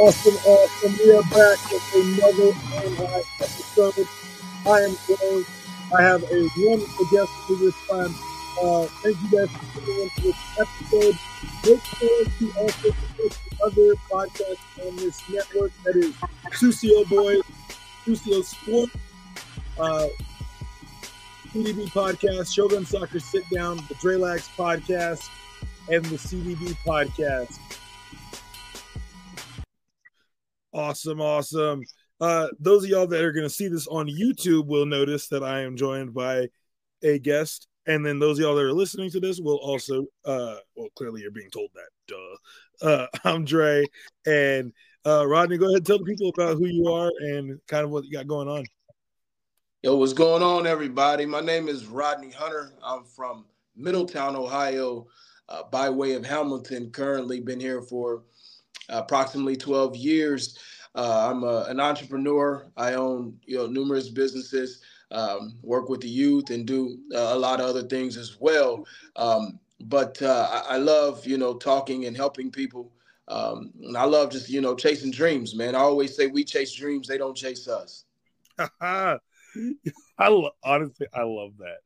awesome, awesome. We are back with another online episode. I am joined. I have a wonderful guest for this time. Uh, thank you guys for tuning in to this episode. Make sure to also support the other podcasts on this network. That is Sucio Boys, Sucio Sport, uh, CDB Podcast, Shogun Soccer Sit Down, the Drelax Podcast, and the CDB Podcast. Awesome, awesome. Uh, those of y'all that are going to see this on YouTube will notice that I am joined by a guest, and then those of y'all that are listening to this will also, uh, well, clearly you're being told that. Duh. Uh, I'm Dre, and uh, Rodney, go ahead and tell the people about who you are and kind of what you got going on. Yo, what's going on, everybody? My name is Rodney Hunter. I'm from Middletown, Ohio, uh, by way of Hamilton. Currently, been here for approximately 12 years. Uh, I'm a, an entrepreneur. I own you know numerous businesses, um, work with the youth, and do uh, a lot of other things as well. Um, but uh, I, I, love you know talking and helping people. Um, and I love just you know chasing dreams, man. I always say we chase dreams; they don't chase us. I lo- honestly, I love that.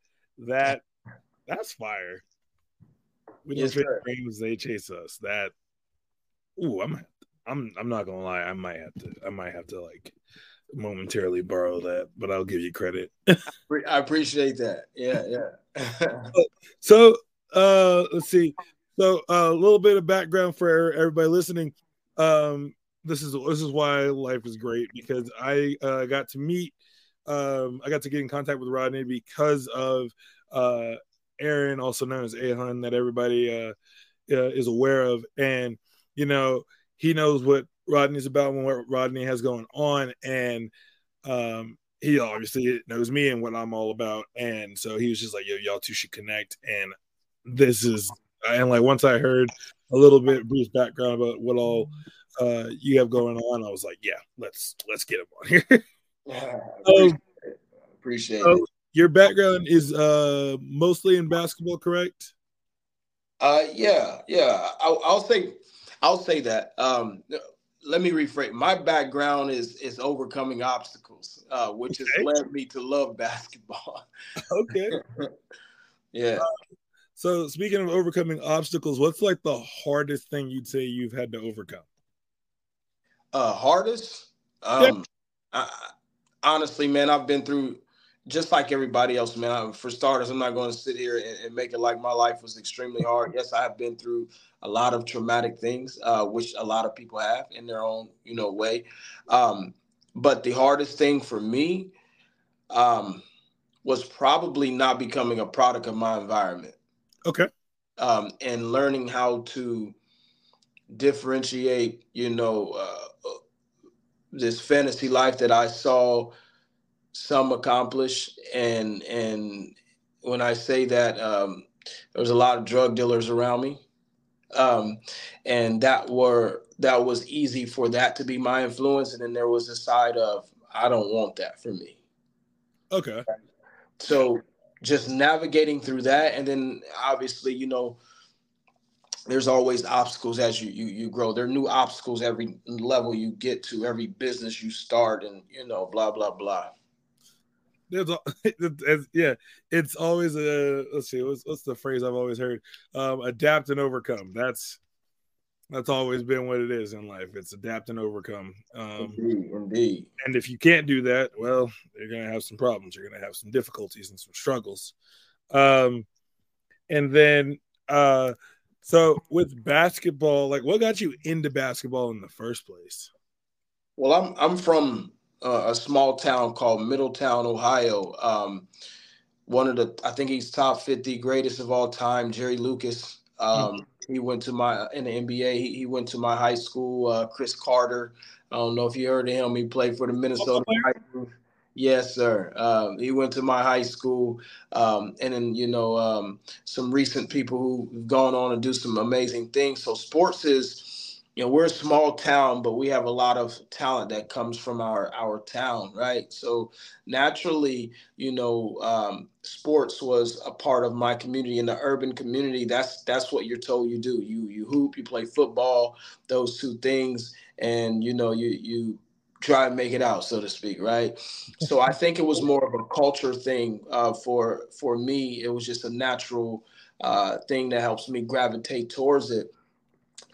That that's fire. We don't yes, chase dreams; they chase us. That Ooh, I'm I'm I'm not gonna lie. I might have to. I might have to like momentarily borrow that, but I'll give you credit. I appreciate that. Yeah, yeah. so, uh, let's see. So, uh, a little bit of background for everybody listening. Um, this is this is why life is great because I uh, got to meet. Um, I got to get in contact with Rodney because of uh, Aaron, also known as Ahun, that everybody uh, uh, is aware of, and you know, he knows what Rodney's about and what Rodney has going on. And um, he obviously knows me and what I'm all about. And so he was just like, yo, y'all two should connect. And this is, and like once I heard a little bit Bruce background about what all uh, you have going on, I was like, yeah, let's let's get him on here. yeah, appreciate, um, it. appreciate so it. Your background is uh, mostly in basketball, correct? Uh, yeah, yeah. I, I'll say I'll say that. Um, let me rephrase. My background is is overcoming obstacles, uh, which okay. has led me to love basketball. okay. yeah. Uh, so speaking of overcoming obstacles, what's like the hardest thing you'd say you've had to overcome? Uh, hardest? Um, yeah. I, honestly, man, I've been through just like everybody else, man. I, for starters, I'm not going to sit here and, and, make it like my life was extremely hard. Yes, I have been through a lot of traumatic things, uh, which a lot of people have in their own, you know, way. Um, but the hardest thing for me um, was probably not becoming a product of my environment. Okay. Um, and learning how to differentiate, you know, uh, this fantasy life that I saw some accomplish, and and when I say that, um, there was a lot of drug dealers around me. Um, and that were that was easy for that to be my influence. And then there was a side of i don't want that for me. Okay. So just navigating through that. And then obviously you know there's always obstacles as you you, you grow. There are new obstacles every level you get to every business you start and you know blah blah blah there's a, yeah, it's always a let's see, what's, what's the phrase I've always heard? Um, adapt and overcome. That's that's always been what it is in life. It's adapt and overcome. Um, indeed, indeed. And if you can't do that, well, you're gonna have some problems. You're gonna have some difficulties and some struggles. Um, and then uh, so with basketball, like what got you into basketball in the first place? Well, I'm I'm from uh, a small town called Middletown, Ohio. Um, one of the, I think he's top 50 greatest of all time, Jerry Lucas. Um, mm-hmm. He went to my, in the NBA, he, he went to my high school, uh, Cris Carter. I don't know if you heard of him. He played for the Minnesota Yes, sir. Um, he went to my high school, um, and then you know um, some recent people who've gone on to do some amazing things. So sports is you know we're a small town but we have a lot of talent that comes from our our town right? So naturally you know um, sports was a part of my community in the urban community. That's that's what you're told you do. You you hoop you play football those two things and you know you you try and make it out so to speak right? So i think it was more of a culture thing uh, for for me. It was just a natural uh, thing that helps me gravitate towards it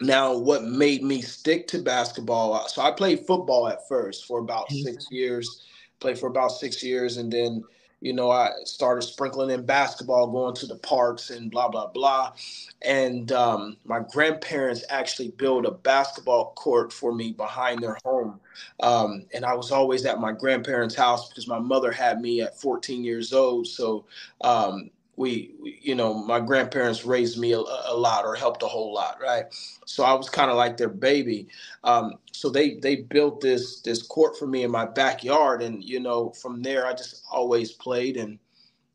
now, what made me stick to basketball? So I played football at first for about mm-hmm. six years, played for about six years, and then you know I started sprinkling in basketball, going to the parks and blah blah blah. And um, my grandparents actually built a basketball court for me behind their home, um, and I was always at my grandparents' house because my mother had me at 14 years old. So um, we, you know, my grandparents raised me a, a, lot or helped a whole lot, right? So I was kind of like their baby. Um, so they they built this this court for me in my backyard, and you know, from there I just always played, and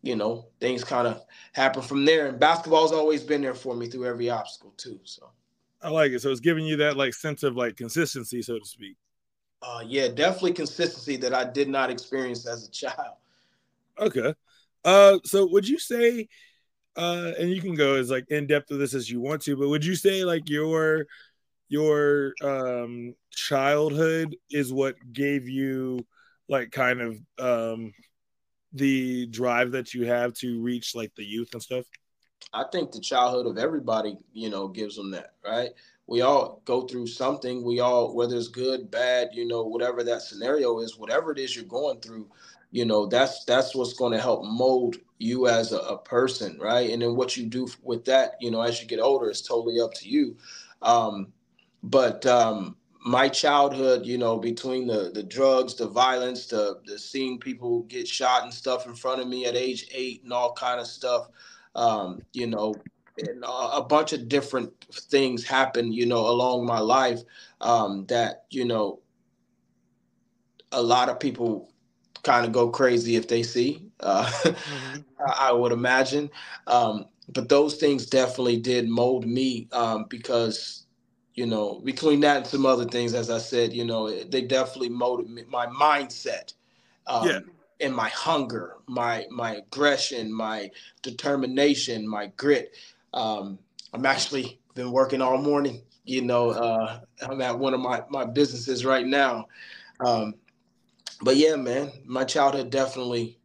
you know, things kind of happened from there. And basketball's always been there for me through every obstacle too. So I like it. So it's giving you that like sense of like consistency, so to speak. Uh, yeah, definitely consistency that I did not experience as a child. Okay. Uh, so would you say, uh, and you can go as like in depth of this as you want to, but would you say like your your um childhood is what gave you like kind of um the drive that you have to reach like the youth and stuff? I think the childhood of everybody, you know, gives them that, right? We all go through something. We all, whether it's good, bad, you know, whatever that scenario is, whatever it is you're going through, you know that's that's what's going to help mold you as a, a, person right? And then what you do with that you know as you get older is totally up to you. Um, but um, my childhood you know between the the drugs the violence the the seeing people get shot and stuff in front of me at age eight and all kind of stuff um, you know and a bunch of different things happen you know along my life um, that you know a lot of people kind of go crazy if they see. Uh, mm-hmm. I would imagine. Um, but those things definitely did mold me um, because, you know, between that and some other things, as I said, you know, they definitely molded me, my mindset. Um, yeah. And my hunger, my my aggression, my determination, my grit. Um, I'm actually been working all morning. You know, uh, I'm at one of my my businesses right now, um, but yeah, man, my childhood definitely,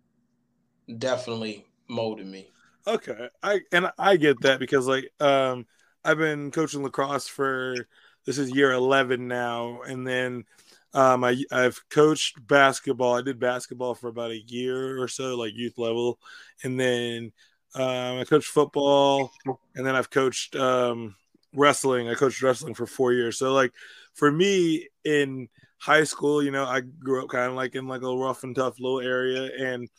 definitely molded me. Okay, I and I get that because like um I've been coaching lacrosse for this is year eleven now, and then um I I've coached basketball. I did basketball for about a year or so, like youth level, and then um, I coached football, and then I've coached um wrestling. I coached wrestling for four years. So like for me in high school, you know, I grew up kind of like in like a rough and tough little area. And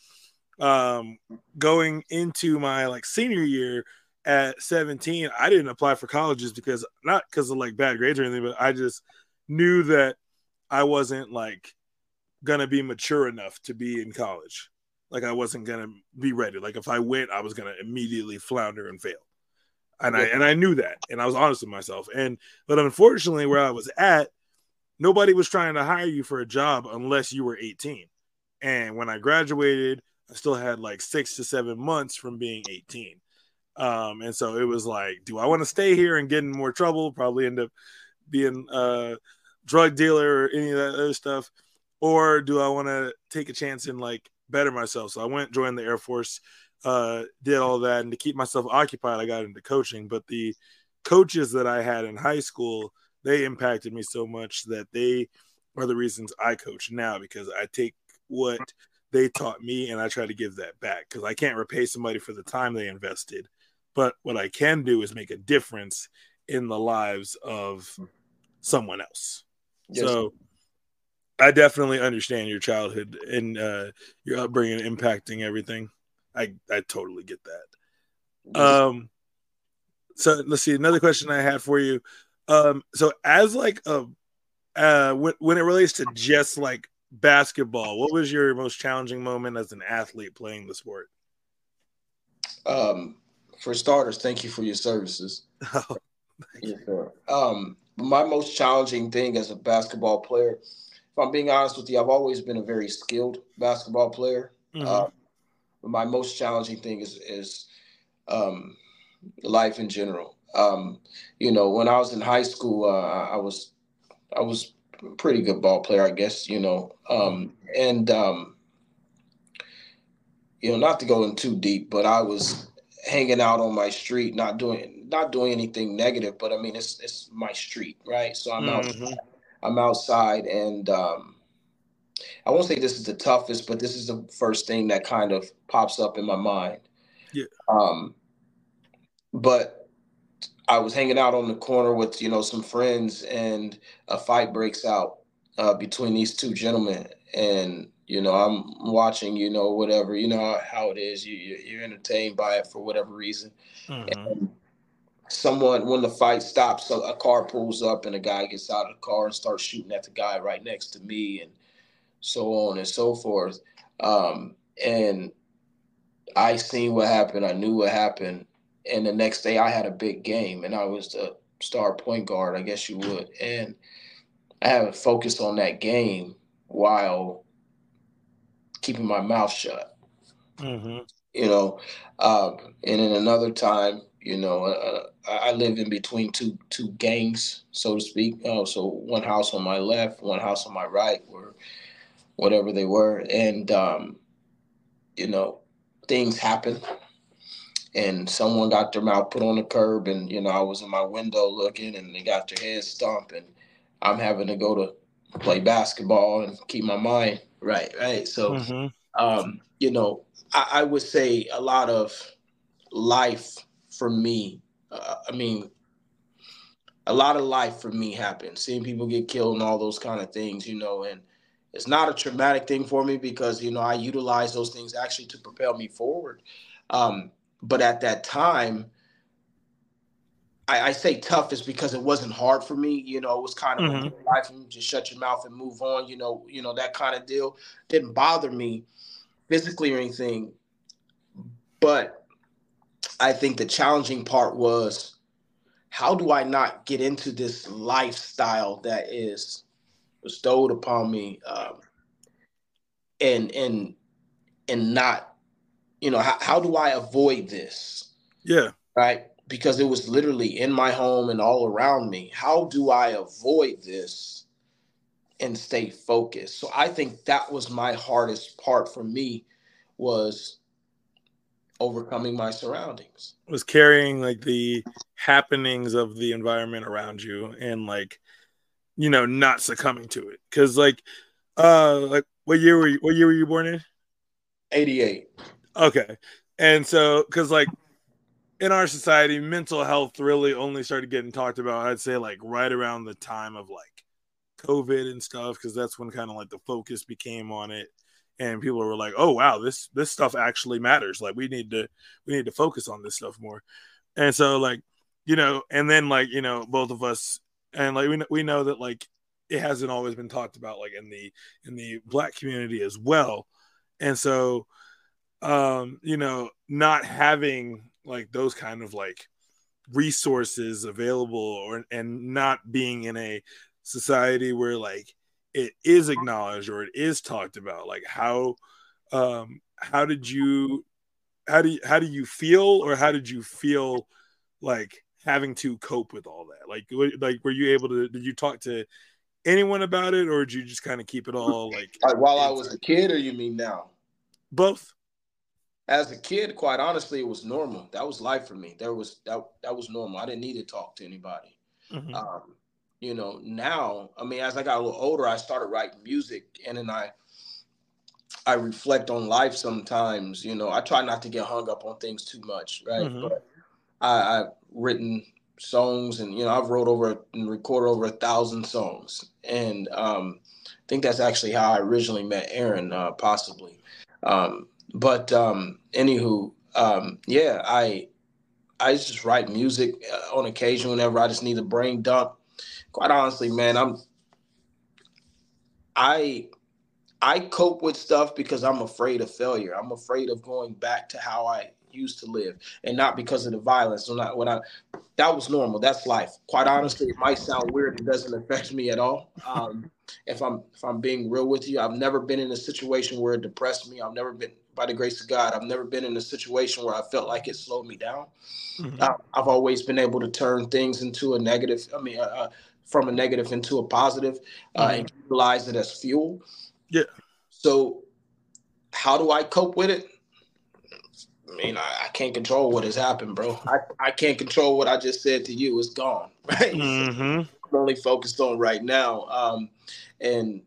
um, going into my like senior year at 17, I didn't apply for colleges because not because of like bad grades or anything, but I just knew that I wasn't like gonna be mature enough to be in college. Like I wasn't gonna be ready. Like if I went, I was gonna immediately flounder and fail. And I and I knew that, and I was honest with myself. And but unfortunately, where I was at, nobody was trying to hire you for a job unless you were 18. And when I graduated, I still had like six to seven months from being 18. Um, and so it was like, do I want to stay here and get in more trouble? Probably end up being a drug dealer or any of that other stuff. Or do I want to take a chance and like better myself? So I went, joined the Air Force, uh, did all that. And to keep myself occupied, I got into coaching. But the coaches that I had in high school, they impacted me so much that they are the reasons I coach now because I take what they taught me and I try to give that back because I can't repay somebody for the time they invested. But what I can do is make a difference in the lives of someone else. Yes. So I definitely understand your childhood and uh, your upbringing impacting everything. I, I totally get that. Um, so let's see. Another question I had for you um, so as like a uh, when, when it relates to just like basketball, what was your most challenging moment as an athlete playing the sport? Um, for starters, thank you for your services. Oh, yes, sir. Um, my most challenging thing as a basketball player, if I'm being honest with you, I've always been a very skilled basketball player. Mm-hmm. Uh, my most challenging thing is is um, life in general. Um, you know, when I was in high school, uh, I was I was a pretty good ball player, I guess. You know, um, and um, you know, not to go in too deep, but I was hanging out on my street, not doing not doing anything negative, but I mean, it's it's my street, right? So I'm mm-hmm. out, I'm outside, and um, I won't say this is the toughest, but this is the first thing that kind of pops up in my mind. Yeah. Um, but I was hanging out on the corner with you know some friends, and a fight breaks out uh, between these two gentlemen, and you know I'm watching, you know whatever, you know how it is. You you're entertained by it for whatever reason. Mm-hmm. someone when the fight stops, so a car pulls up and a guy gets out of the car and starts shooting at the guy right next to me, and so on and so forth. Um, and I seen what happened. I knew what happened and the next day I had a big game and I was the star point guard, I guess you would. And I haven't focused on that game while keeping my mouth shut. Mm-hmm. You know, um, and in another time, you know, uh, I live in between two two gangs, so to speak. Uh, so one house on my left, one house on my right, or whatever they were, and um, you know, things happen and someone got their mouth put on the curb and you know i was in my window looking and they got their head stomped and i'm having to go to play basketball and keep my mind. Right right. So mm-hmm. um, you know I, I, would say a lot of life for me uh, i mean a lot of life for me happened. Seeing people get killed and all those kind of things you know and it's not a traumatic thing for me because you know i utilize those things actually to propel me forward. Um, but at that time, I, I, say tough is because it wasn't hard for me. You know, it was kind of mm-hmm. life and just shut your mouth and move on. You know, you know that kind of deal didn't bother me physically or anything. But I think the challenging part was how do I not get into this lifestyle that is bestowed upon me, um, and and and not you know, how, how do I avoid this? Yeah. Right. Because it was literally in my home and all around me. How do I avoid this and stay focused? So I think that was my hardest part for me was overcoming my surroundings. Was carrying like the happenings of the environment around you and like you know not succumbing to it cuz like uh like what year were you what year were you born in? 88. Okay. And so, because like in our society, mental health really only started getting talked about, I'd say like right around the time of like COVID and stuff, because that's when kind of like the focus became on it. And people were like, oh wow, this this stuff actually matters. Like we need to we need to focus on this stuff more. And so like, you know, and then like, you know, both of us and like we we know that like it hasn't always been talked about like in the in the black community as well. And so um, you know, not having like those kind of like resources available or and not being in a society where like it is acknowledged or it is talked about. Like how um how did you how do you, how do you feel or how did you feel like having to cope with all that? Like like were you able to did you talk to anyone about it or did you just kind of keep it all like, like while i was a kid or you mean now? Both as a kid, quite honestly, it was normal. That was life for me. There was that that was normal. I didn't need to talk to anybody. Mm-hmm. Um, you know, now, I mean, as I got a little older, I started writing music, and then I I reflect on life sometimes. You know, I try not to get hung up on things too much, right? Mm-hmm. But I, I've written songs, and you know, I've wrote over and recorded over a thousand songs, and um, I think that's actually how I originally met Aaron, uh, possibly. Um, but um, anywho, um, yeah, I I just write music uh, on occasion whenever I just need a brain dump. Quite honestly, man, I'm I I cope with stuff because I'm afraid of failure. I'm afraid of going back to how I used to live, and not because of the violence. So not what I that was normal. That's life. Quite honestly, it might sound weird. It doesn't affect me at all. Um, if I'm if I'm being real with you, I've never been in a situation where it depressed me. I've never been, by the grace of God, I've never been in a situation where I felt like it slowed me down. Mm-hmm. Uh, I've always been able to turn things into a negative. I mean, uh, uh from a negative into a positive, uh, mm-hmm. and utilize it as fuel. Yeah. So, how do I cope with it? I mean, I, I, can't control what has happened, bro. I, I can't control what I just said to you. It's gone, right? Mm-hmm. I'm only focused on right now. Um, and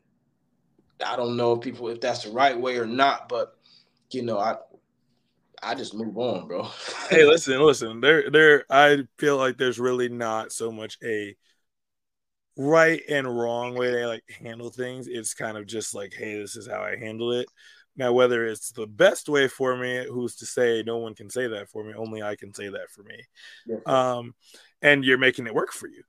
I don't know if people if that's the right way or not, but you know, I I just move on, bro. hey, listen, listen. There, there. I feel like there's really not so much a right and wrong way they like handle things. It's kind of just like, hey, this is how I handle it. Now, whether it's the best way for me, who's to say? No one can say that for me. Only I can say that for me. Yeah. Um, and you're making it work for you.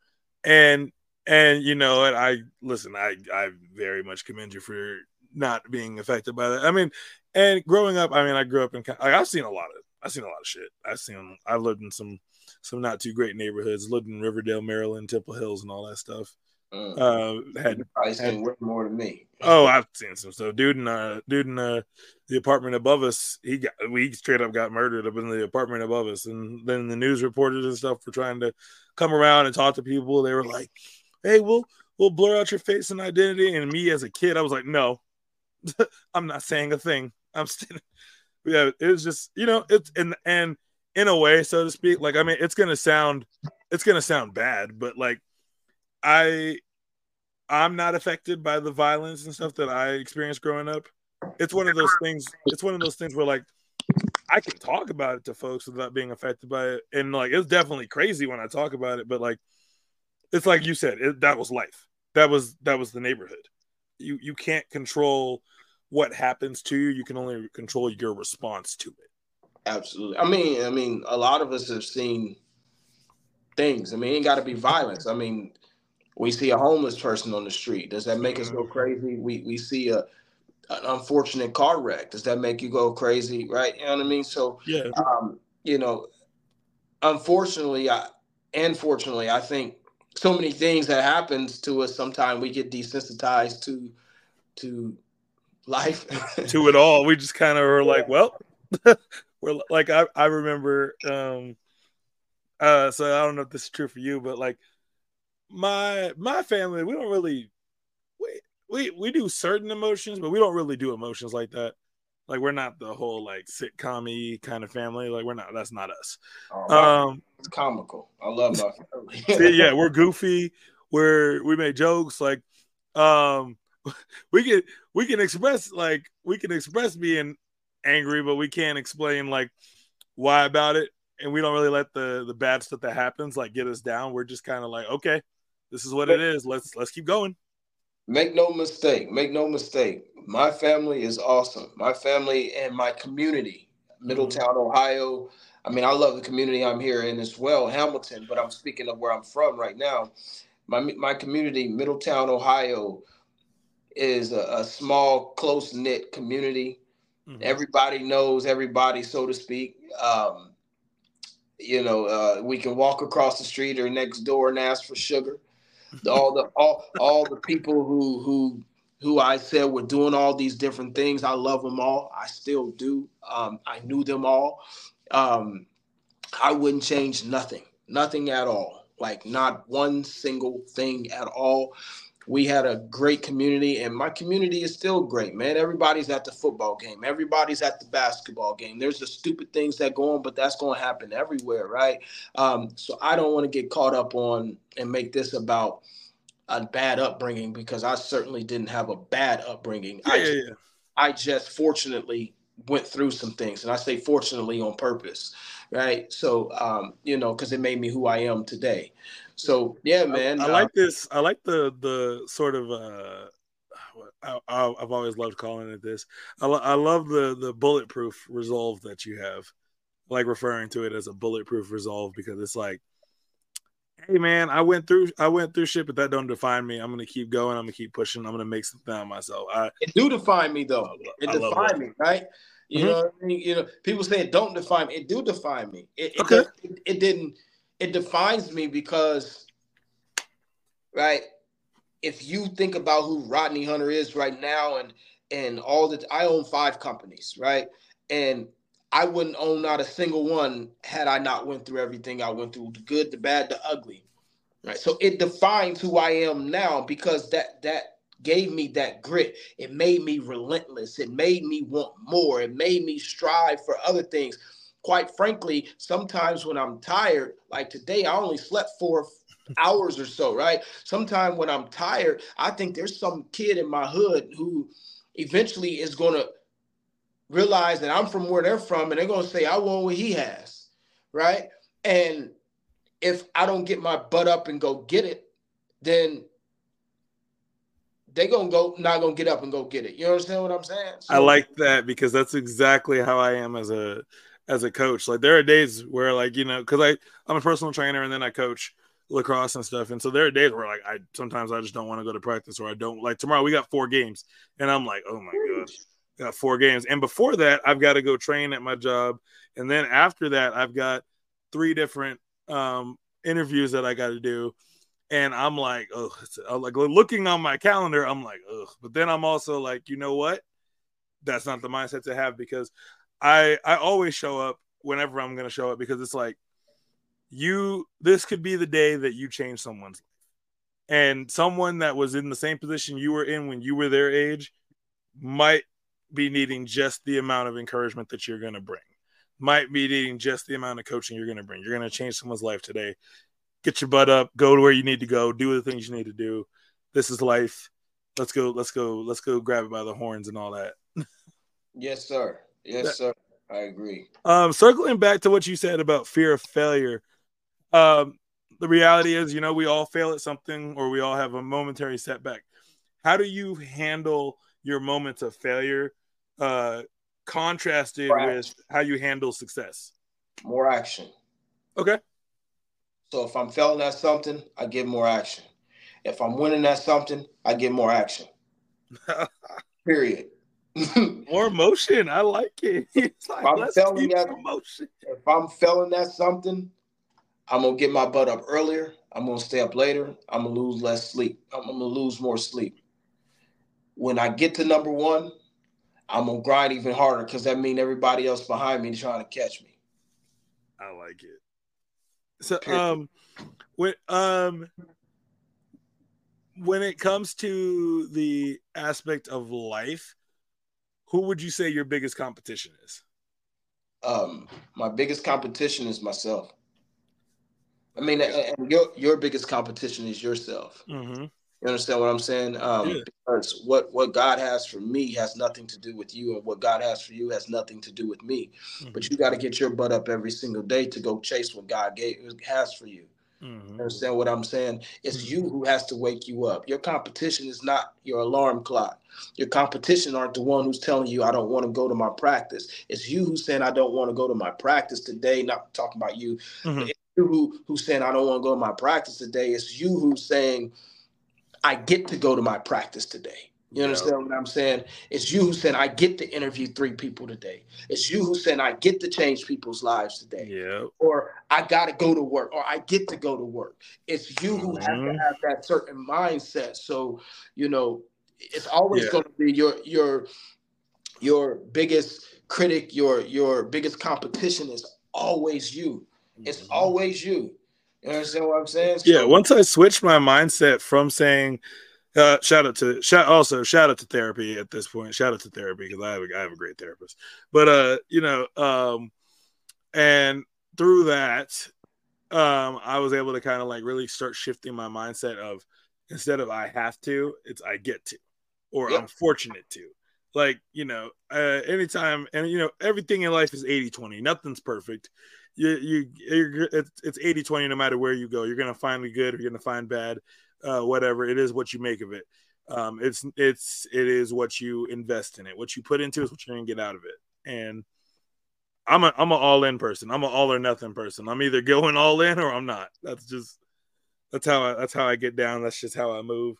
And and you know, and I listen. I I very much commend you for not being affected by that. I mean, and growing up, I mean, I grew up in. Like, I've seen a lot of. I've seen a lot of shit. I've seen. I've lived in some some not too great neighborhoods. Lived in Riverdale, Maryland, Temple Hills, and all that stuff. Mm. Uh, had, probably seen way more than me. Oh, I've seen some stuff. Dude in uh, dude in uh, the apartment above us, he got we straight up got murdered up in the apartment above us, and then the news reporters and stuff were trying to come around and talk to people. They were like, "Hey, we'll we'll blur out your face and identity." And me as a kid, I was like, "No, I'm not saying a thing. I'm still." yeah, it was just you know it's and and in a way, so to speak. Like I mean, it's gonna sound it's gonna sound bad, but like I I'm not affected by the violence and stuff that I experienced growing up. It's one of those things. It's one of those things where like I can talk about it to folks without being affected by it, and like it's definitely crazy when I talk about it. But like, it's like you said, it, that was life. That was that was the neighborhood. You you can't control what happens to you. You can only control your response to it. Absolutely. I mean, I mean, a lot of us have seen things. I mean, it ain't got to be violence. I mean, we see a homeless person on the street. Does that make us go mm-hmm. crazy? We we see a an unfortunate car wreck. Does that make you go crazy? Right? You know what I mean? So yeah, um, you know, unfortunately, I and fortunately, I think so many things that happens to us. Sometimes we get desensitized to to life, to it all. We just kind of are yeah. like, well, we're like I I remember. um uh So I don't know if this is true for you, but like my my family, we don't really we we we do certain emotions, but we don't really do emotions like that. Like we're not the whole like sitcom kind of family. Like we're not. That's not us. Oh, um, it's comical. I love my family. yeah, we're goofy. We're we make jokes. Like, um, we can we can express like we can express being angry, but we can't explain like why about it. And we don't really let the the bad stuff that happens like get us down. We're just kind of like, okay, this is what it is. Let's let's keep going. Make no mistake. Make no mistake. My family is awesome. My family and my community, Middletown, mm-hmm. Ohio. I mean, I love the community I'm here in as well, Hamilton. But I'm speaking of where I'm from right now. My my community, Middletown, Ohio, is a, a small, close knit community. Mm-hmm. Everybody knows everybody, so to speak. Um, you know, uh, we can walk across the street or next door and ask for sugar all the all all the people who who who I said were doing all these different things. I love them all. I still do. Um, I knew them all. Um, I wouldn't change nothing, nothing at all. Like not one single thing at all. We had a great community and my community is still great man. Everybody's at the football game. Everybody's at the basketball game. There's the stupid things that go on but that's going to happen everywhere right? Um, so i don't want to get caught up on and make this about a bad upbringing because i certainly didn't have a bad upbringing. Yeah, I, just, yeah. I just fortunately went through some things and i say fortunately on purpose right so um, you know because it made me who i am today so yeah, man. I, I uh, like this. I like the the sort of. uh I, have always loved calling it this. I, I love the the bulletproof resolve that you have, like referring to it as a bulletproof resolve because it's like, hey man, I went through I went through shit, but that don't define me. I'm gonna keep going. I'm gonna keep pushing. I'm gonna make something out of myself. I, it do define me though. It define me, right? You mm-hmm. know what I mean? You know, people say it don't define me. It do define me. It, it okay. it, it didn't. It defines me because, right? If you think about who Rodney Hunter is right now, and and all that, I own five companies, right? And I wouldn't own not a single one had I not went through everything I went through, the good, the bad, the ugly. Right. So it defines who I am now because that that gave me that grit. It made me relentless. It made me want more. It made me strive for other things. Quite frankly, sometimes when I'm tired, like today, I only slept four hours or so, right? Sometimes when I'm tired, I think there's some kid in my hood who eventually is to realize that I'm from where they're from and they're going to say, I want what he has, right? And if I don't get my butt up and go get it, then they gonna go not gonna get up and go get it. You understand what I'm saying? So, I like that because that's exactly how I am as a as a coach. Like there are days where like you know because I I'm a personal trainer and then I coach lacrosse and stuff, and so there are days where like I sometimes I just don't want to go to practice or I don't like tomorrow we got four games and I'm like oh my gosh got four games and before that I've got to go train at my job and then after that I've got three different um interviews that I got to do and I'm like, oh, like looking on my calendar, I'm like, ugh. But then I'm also like, you know what? That's not the mindset to have because I I always show up whenever I'm gonna show up because it's like you this could be the day that you change someone's life. And someone that was in the same position you were in when you were their age might be needing just the amount of encouragement that you're gonna bring. Might be needing just the amount of coaching you're gonna bring. You're gonna change someone's life today get your butt up, go to where you need to go, do the things you need to do. This is life. Let's go, let's go, let's go grab it by the horns and all that. yes, sir. Yes, sir. I agree. Um, circling back to what you said about fear of failure. Um, the reality is, you know, we all fail at something or we all have a momentary setback. How do you handle your moments of failure uh contrasted with how you handle success? More action. Okay. So if I'm failing at something, I get more action. If I'm winning at something, I get more action. Period. more emotion. I like it. It's like, if I'm failing at. If I'm failing at something, I'm gonna get my butt up earlier. I'm gonna stay up later. I'm gonna lose less sleep. I'm gonna lose more sleep. When I get to number one, I'm gonna grind even harder because that means everybody else behind me is trying to catch me. I like it. So um when um when it comes to the aspect of life, who would you say your biggest competition is? Um, my biggest competition is myself. I mean, and your your biggest competition is yourself. Mm-hmm. You understand what I'm saying? Um, yeah. Because what what God has for me has nothing to do with you, and what God has for you has nothing to do with me. Mm-hmm. But you got to get your butt up every single day to go chase what God gave has for you. Mm-hmm. You understand what I'm saying? It's mm-hmm. you who has to wake you up. Your competition is not your alarm clock. Your competition aren't the one who's telling you I don't want to go to my practice. It's you who's saying I don't want to go to my practice today. Not talking about you. Mm-hmm. It's you who, who's saying I don't want to go to my practice today. It's you who's saying I get to go to my practice today. You understand what I'm saying? It's you who said I get to interview three people today. It's you who said I get to change people's lives today. Yeah. Or I got to go to work. Or I get to go to work. It's you who mm-hmm. have to mm-hmm. have that certain mindset. So you know, it's always yeah. going to be your your your biggest critic. Your your biggest competition is always you. It's mm-hmm. always you. You understand what I'm saying? So, yeah. Once I switched my mindset from saying, uh, shout out to shout also shout out to therapy at this point. Shout out to therapy because I have a, I have a great therapist. But uh, you know, um, and through that, um, I was able to kind of like really start shifting my mindset of instead of I have to, it's I get to, or yep. I'm fortunate to. Like, you know, uh, anytime, and you know, everything in life is 80 20, nothing's perfect you you you it's it's 80 20 no matter where you go. You're gonna find the good or you're gonna find bad uh, whatever. It is what you make of it. Um, it's it's it is what you invest in it. What you put into is what you're gonna get out of it. And i'm a i'm an all-in person. I'm an all or nothing person. I'm either going all in or i'm not. That's just that's how i that's how i get down. That's just how i move.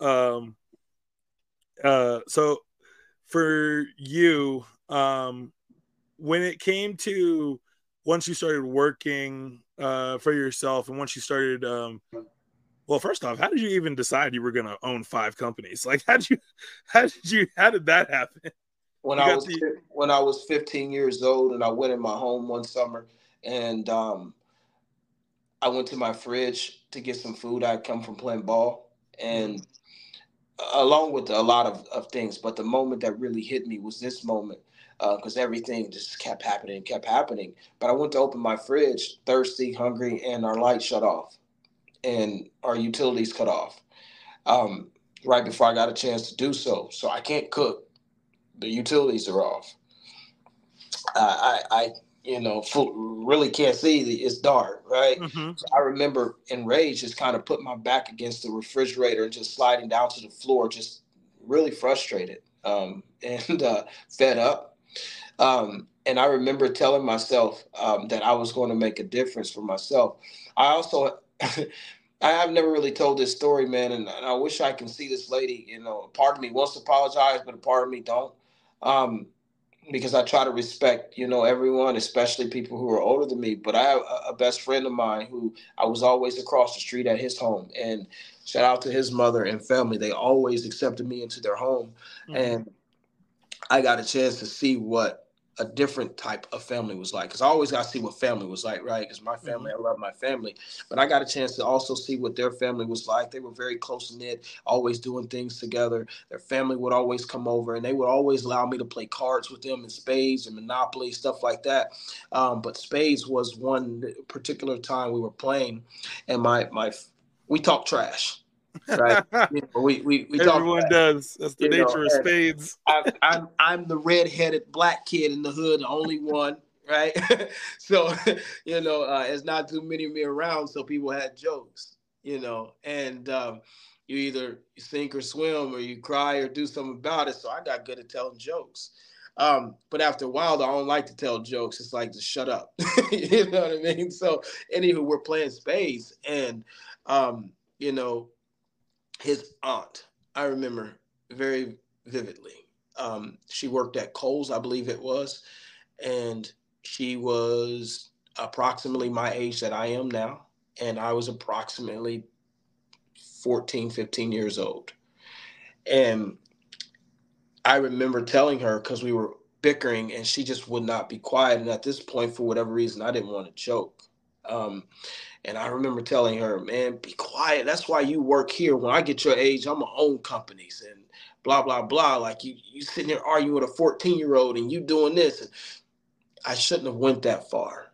Um uh so for you, um, when it came to once you started working uh, for yourself and once you started um, well first off how did you even decide you were going to own five companies? Like how did you how did you how did that happen? When i was the... when i was 15 years old and i went in my home one summer and um, i went to my fridge to get some food. I come from playing ball and along with a lot of, of things but the moment that really hit me was this moment because uh, everything just kept happening, kept happening. But I went to open my fridge, thirsty, hungry, and our light shut off, and our utilities cut off um, right before I got a chance to do so. So I can't cook. The utilities are off. Uh, I, I, you know, full, really can't see. It's dark, right? Mm-hmm. So I remember enraged, just kind of put my back against the refrigerator and just sliding down to the floor, just really frustrated um, and uh, fed up um, and I remember telling myself um, that I was going to make a difference for myself. I also, I have never really told this story, man, and, and, I wish I can see this lady. You know, part of me wants to apologize, but a part of me don't, um, because I try to respect, you know, everyone, especially people who are older than me. But I have a, a best friend of mine who I was always across the street at his home, and shout out to his mother and family. They always accepted me into their home, mm-hmm. and I got a chance to see what a different type of family was like because I always got to see what family was like, right? Because my family, mm-hmm. I love my family, but I got a chance to also see what their family was like. They were very close knit, always doing things together. Their family would always come over, and they would always allow me to play cards with them and spades and Monopoly stuff like that. Um, but spades was one particular time we were playing, and my my we talked trash right? you know, we we, we everyone does. That's the nature know, of spades. I, I'm I'm the red-headed black kid in the hood, the only one, right? so you know, uh, it's not too many of me around, so people had jokes, you know, and. Um, you either sink or swim, or you cry or do something about it. So I got good at telling jokes. Um, but after a while, I don't like to tell jokes. It's like to shut up. you know what I mean? So, anywho, we're playing spades, and um, you know, his aunt, I remember very vividly. Um, she worked at Kohl's, I believe it was, and she was approximately my age that I am now. And I was approximately 14, 15 years old. And I remember telling her because we were bickering and she just would not be quiet. And at this point, for whatever reason, I didn't want to choke. Um, and I remember telling her, man, be quiet. That's why you work here. When I get your age, I'm gonna own companies and blah, blah, blah. Like you you sitting there arguing with a 14 year old and you doing this. And I shouldn't have went that far.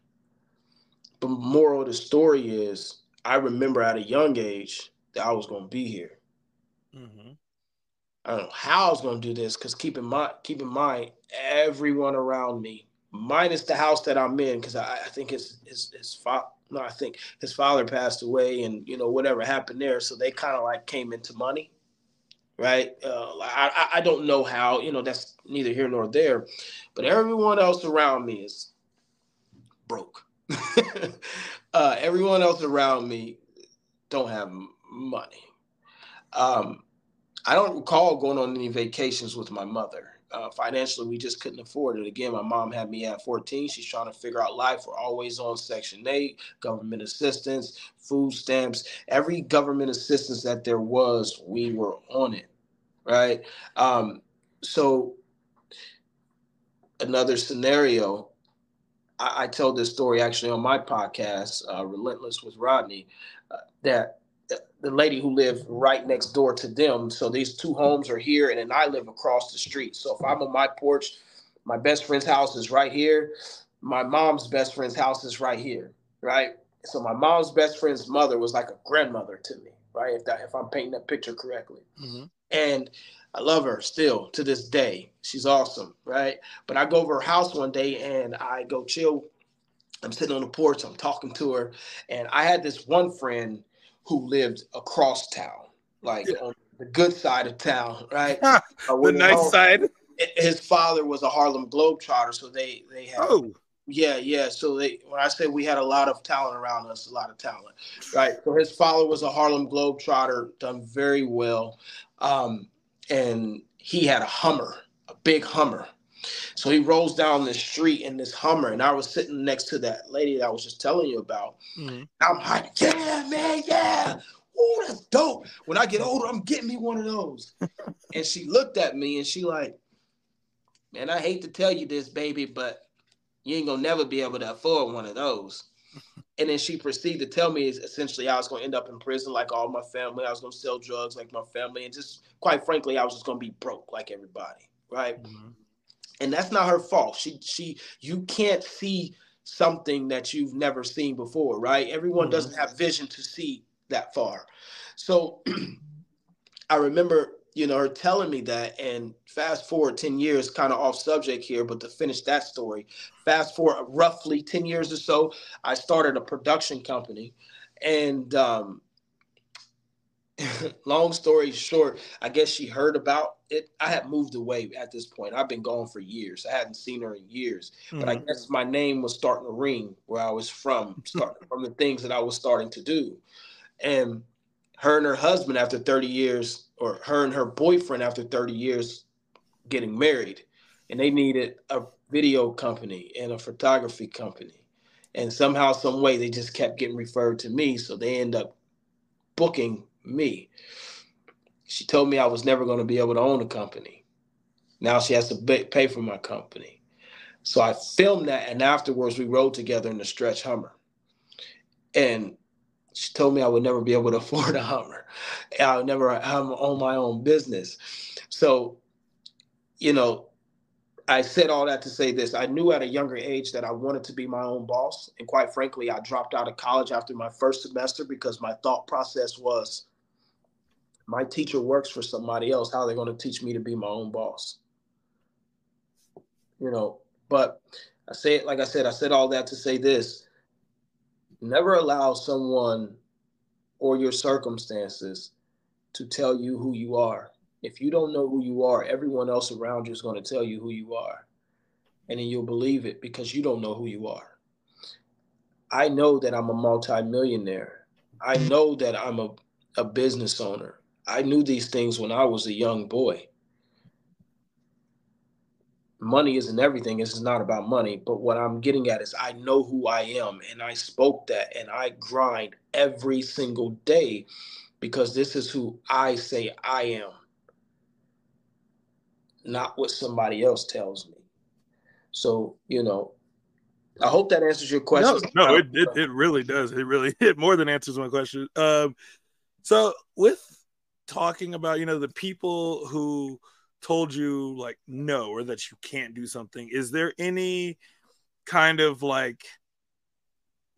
But moral of the story is I remember at a young age that I was gonna be here. Mm-hmm. I don't know how I was gonna do this because keep in mind, keep in mind, everyone around me, minus the house that I'm in, because I, I, think his his his, fa- no, I think his father passed away, and you know whatever happened there. So they kind of like came into money, right? Uh, I I don't know how. You know that's neither here nor there, but everyone else around me is broke. uh, everyone else around me don't have money. Um, I don't recall going on any vacations with my mother uh, financially, we just couldn't afford it. Again, my mom had me at 14. She's trying to figure out life. We're always on Section 8, government assistance, food stamps, every government assistance that there was, we were on it, right? Um, so, another scenario, I, I told this story actually on my podcast, uh, Relentless with Rodney, uh, that the lady who lived right next door to them. So these two homes are here, and then I live across the street. So if I'm on my porch, my best friend's house is right here. My mom's best friend's house is right here, right? So my mom's best friend's mother was like a grandmother to me, right? If that if I'm painting that picture correctly. Mm-hmm. And I love her still to this day. She's awesome, right? But I go over her house one day and I go chill. I'm sitting on the porch, I'm talking to her, and I had this one friend who lived across town, like yeah. on the good side of town, right? uh, the nice home, side. His father was a Harlem Globetrotter, so they they had. Oh. Yeah, yeah. So they when I say we had a lot of talent around us, a lot of talent, right? So his father was a Harlem Globetrotter, done very well, um, and he had a Hummer, a big Hummer. So he rolls down the street in this Hummer, and I was sitting next to that lady that I was just telling you about. Mm-hmm. I'm like, yeah, man, yeah. Oh, that's dope. When I get older, I'm getting me one of those. and she looked at me and she like, man, I hate to tell you this, baby, but you ain't gonna never be able to afford one of those. And then she proceeded to tell me essentially I was going to end up in prison like all my family. I was going to sell drugs like my family. And just quite frankly, I was just going to be broke like everybody. Right. Mm-hmm. And that's not her fault. She, she, you can't see something that you've never seen before. Right. Everyone mm-hmm. doesn't have vision to see that far. So I remember you know, her telling me that. And fast forward 10 years, kind of off subject here, but to finish that story, fast forward roughly 10 years or so, I started a production company. And um, long story short, I guess she heard about it. I had moved away at this point. I've been gone for years. I hadn't seen her in years. Mm-hmm. But I mm-hmm. guess my name was starting to ring where I was from, starting from the things that I was starting to do. And her and her husband, after 30 years, or her and her boyfriend after 30 years getting married and they needed a video company and a photography company and somehow some way they just kept getting referred to me so they end up booking me she told me i was never going to be able to own a company now she has to pay for my company so i filmed that and afterwards we rode together in the stretch hummer and she told me I would never be able to afford a Hummer. I would never own my own business. So, you know, I said all that to say this. I knew at a younger age that I wanted to be my own boss. And quite frankly, I dropped out of college after my first semester because my thought process was my teacher works for somebody else. How are they going to teach me to be my own boss? You know, but I say it like I said, I said all that to say this Never allow someone or your circumstances to tell you who you are. If you don't know who you are, everyone else around you is going to tell you who you are. And then you'll believe it because you don't know who you are. I know that I'm a multimillionaire. I know that I'm a, a business owner. I knew these things when I was a young boy money isn't everything. This is not about money. But what I'm getting at is I know who I am and I spoke that and I grind every single day because this is who I say I am, not what somebody else tells me. So, you know, I hope that answers your question. No, no it, it, it really does. It really it more than answers my question. Um, so with talking about, you know, the people who told you like no or that you can't do something is there any kind of like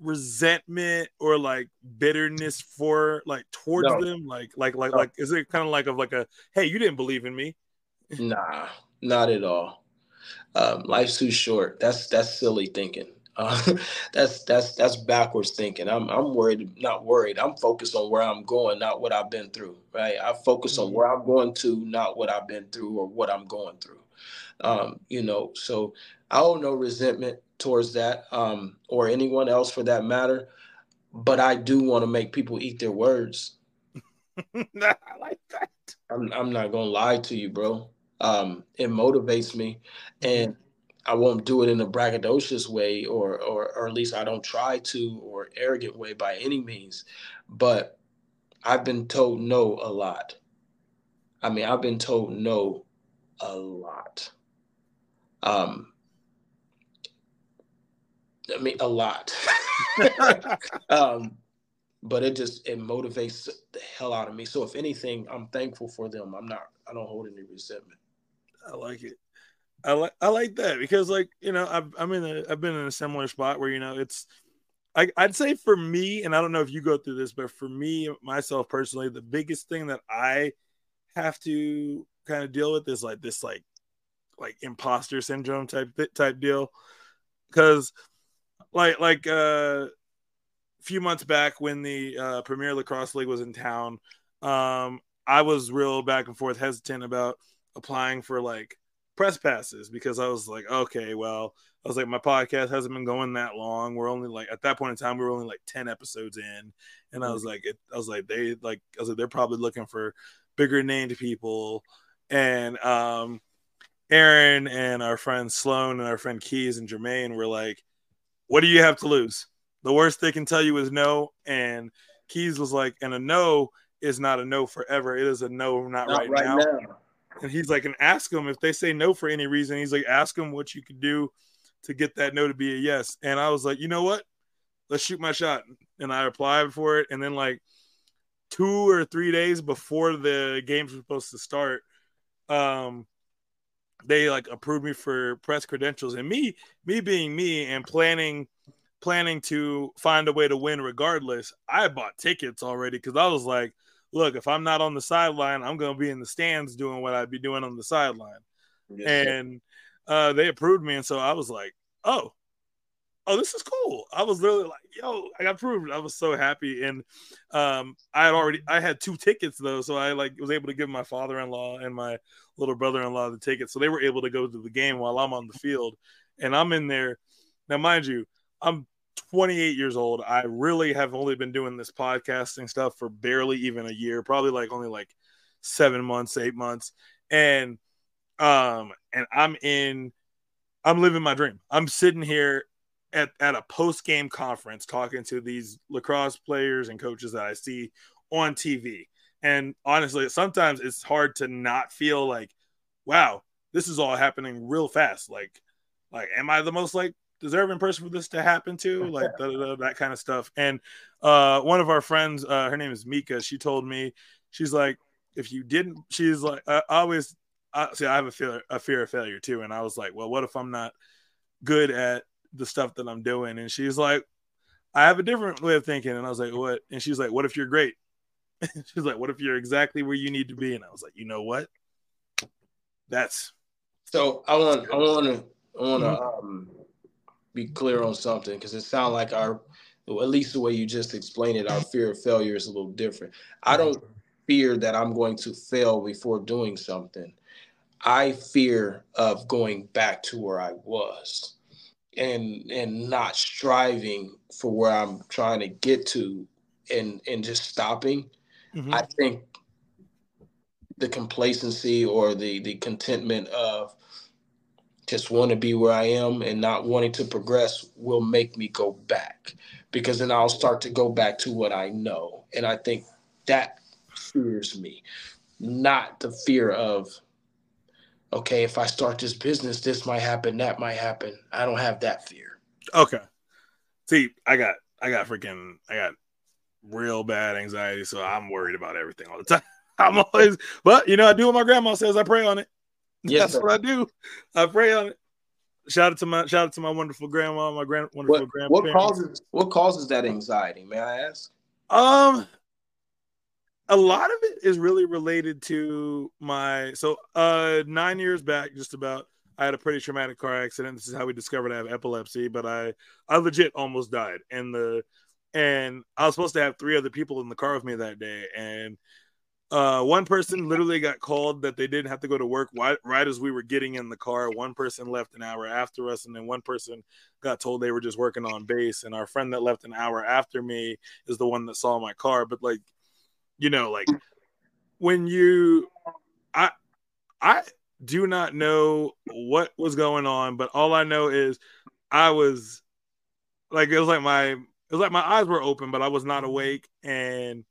resentment or like bitterness for like towards no. them? Like like like no. like is it kind of like of like a hey you didn't believe in me. Nah not at all. Um life's too short. That's that's silly thinking uh, that's that's that's backwards thinking. I'm I'm worried, not worried. I'm focused on where I'm going, not what I've been through. Right? I focus on mm-hmm. where I'm going to, not what I've been through or what I'm going through. Um, you know, so I don't know resentment towards that, um, or anyone else for that matter. But I do want to make people eat their words. I like that. I'm I'm not gonna lie to you, bro. Um, it motivates me, and I won't do it in a braggadocious way or, or or at least I don't try to or arrogant way by any means. But I've been told no a lot. I mean, I've been told no a lot. Um I mean a lot. um but it just it motivates the hell out of me. So if anything, I'm thankful for them. I'm not I don't hold any resentment. I like it. I like I like that because like you know I've I'm in a I've been in a similar spot where you know it's I, I'd say for me and I don't know if you go through this but for me myself personally the biggest thing that I have to kind of deal with is like this like like imposter syndrome type type deal. Because like like uh, a few months back when the uh, Premier Lacrosse League was in town um I was real back and forth hesitant about applying for like press passes because I was like, okay, well, I was like, my podcast hasn't been going that long. We're only like at that point in time, we were only like 10 episodes in. And I was mm-hmm. like, it, I was like, they like, I was like, they're probably looking for bigger named people. And um, Aaron and our friend Sloan and our friend Keys and Jermaine were like, "What do you have to lose? The worst they can tell you is no." And Keys was like, "And a no is not a no forever. It is a no, not, not right, right now. now." And he's like, "And ask them if they say no for any reason." He's like, "Ask them what you could do to get that no to be a yes." And I was like, "You know what? Let's shoot my shot." And I applied for it, and then like two or three days before the games were supposed to start, um, they like approved me for press credentials. And me, me being me and planning planning to find a way to win regardless, I bought tickets already because I was like, look, if I'm not on the sideline, I'm gonna be in the stands doing what I'd be doing on the sideline. Yes, and uh, they approved me, and so I was like, oh, oh, this is cool. I was literally like, yo, I got approved. I was so happy. And um, I had already I had two tickets though, so I like was able to give my father-in-law and my little brother-in-law the tickets. So they were able to go to the game while I'm on the field. And I'm in there. Now, mind you, I'm 28 years old. I really have only been doing this podcasting stuff for barely even a year, probably like only like seven months, eight months. And um, and I'm in I'm living my dream. I'm sitting here at, at a post game conference talking to these lacrosse players and coaches that I see on TV. And honestly, sometimes it's hard to not feel like, wow, this is all happening real fast. Like, like, am I the most like deserving person for this to happen to? Like da, da, da, that kind of stuff. And uh, one of our friends, uh, her name is Mika. She told me, she's like, if you didn't, she's like, I always, I, see, I have a fear, a fear of failure too. And I was like, well, what if I'm not good at the stuff that I'm doing. And she's like, I have a different way of thinking. And I was like, what? And she's like, what if you're great? she's like, what if you're exactly where you need to be? And I was like, you know what? That's so I want I want to I want to mm-hmm. um, be clear on something because it sounds like our at least the way you just explained it, our fear of failure is a little different. I don't fear that I'm going to fail before doing something. I fear of going back to where I was and and not striving for where I'm trying to get to and and just stopping, mm-hmm. I think the complacency or the the contentment of just want to be where I am and not wanting to progress will make me go back because then I'll start to go back to what I know. And I think that fears me, not the fear of okay, if I start this business, this might happen, that might happen. I don't have that fear. Okay. See, I got I got freaking I got real bad anxiety, so I'm worried about everything all the time. I'm always but you know, I do what my grandma says, I pray on it. Yes, That's sir. what I do. I pray on it. Shout out to my shout out to my wonderful grandma, my grand wonderful what, grandpa. What causes what causes that anxiety, may I ask? Um a lot of it is really related to my so uh nine years back just about i had a pretty traumatic car accident this is how we discovered i have epilepsy but i i legit almost died and the and i was supposed to have three other people in the car with me that day and uh one person literally got called that they didn't have to go to work right, right as we were getting in the car. One person left an hour after us and then one person got told they were just working on base. And our friend that left an hour after me is the one that saw my car. But like you know like when you i i do not know what was going on but all i know is i was like it was like my it was like my eyes were open but i was not awake. And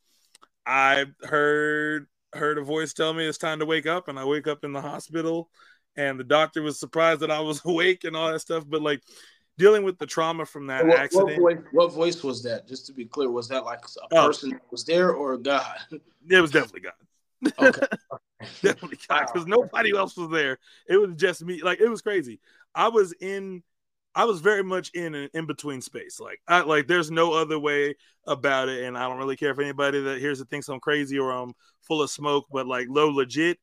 i heard heard a voice tell me it's time to wake up and i wake up in the hospital and the doctor was surprised that i was awake and all that stuff but like dealing with the trauma from that what, accident. What voice, what voice, was that? Just to be clear, was that like a oh. person that was there or a God? It was definitely God. Okay. definitely God, because wow. nobody else was there. It was just me. Like it was crazy. I was in. I was very much in an in between space. Like, I like, there's no other way about it, and I don't really care if anybody that hears it thinks I'm crazy or I'm full of smoke. But like, low legit,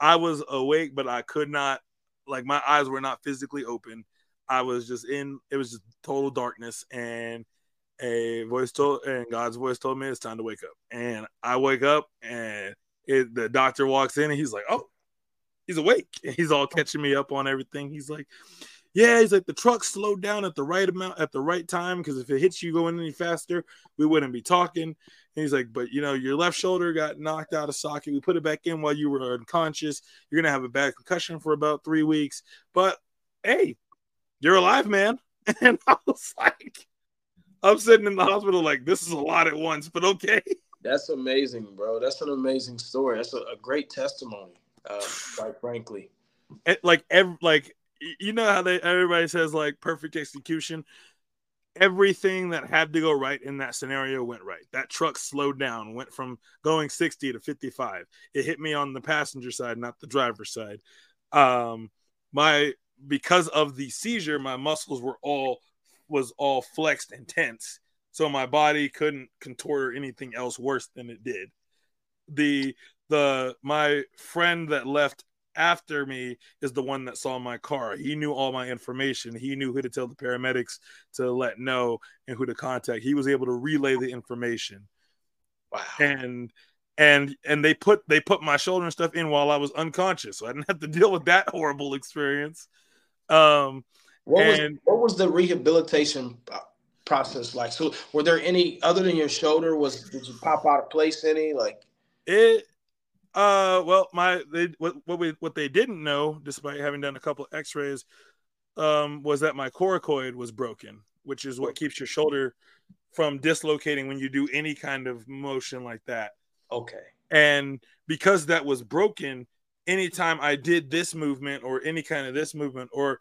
I was awake, but I could not. Like, my eyes were not physically open I was just in it was just total darkness and a voice told and God's voice told me it's time to wake up. And I wake up and it, the doctor walks in and he's like, "Oh, he's awake." And he's all catching me up on everything. He's like, yeah, he's like the truck slowed down at the right amount at the right time because if it hits you going any faster, we wouldn't be talking. And he's like, but you know, your left shoulder got knocked out of socket. We put it back in while you were unconscious. You're gonna have a bad concussion for about three weeks, but hey, you're alive, man. And I was like, I'm sitting in the hospital like this is a lot at once, but okay. That's amazing, bro. That's an amazing story. That's a, a great testimony, uh, quite frankly. It, like every like you know how they everybody says like perfect execution. Everything that had to go right in that scenario went right. That truck slowed down, went from going 60 to 55. It hit me on the passenger side, not the driver's side. Um, my because of the seizure, my muscles were all was all flexed and tense, so my body couldn't contort or anything else worse than it did. The the my friend that left after me is the one that saw my car. He knew all my information. He knew who to tell the paramedics to let know and who to contact. He was able to relay the information. Wow. And and and they put they put my shoulder and stuff in while I was unconscious, so I didn't have to deal with that horrible experience. Um, what and, was what was the rehabilitation process like? So, were there any other than your shoulder? Was did you pop out of place any? Like it uh, well, my they what what we what they didn't know, despite having done a couple of X-rays, um, was that my coracoid was broken, which is what keeps your shoulder from dislocating when you do any kind of motion like that. Okay. And because that was broken, anytime I did this movement or any kind of this movement, or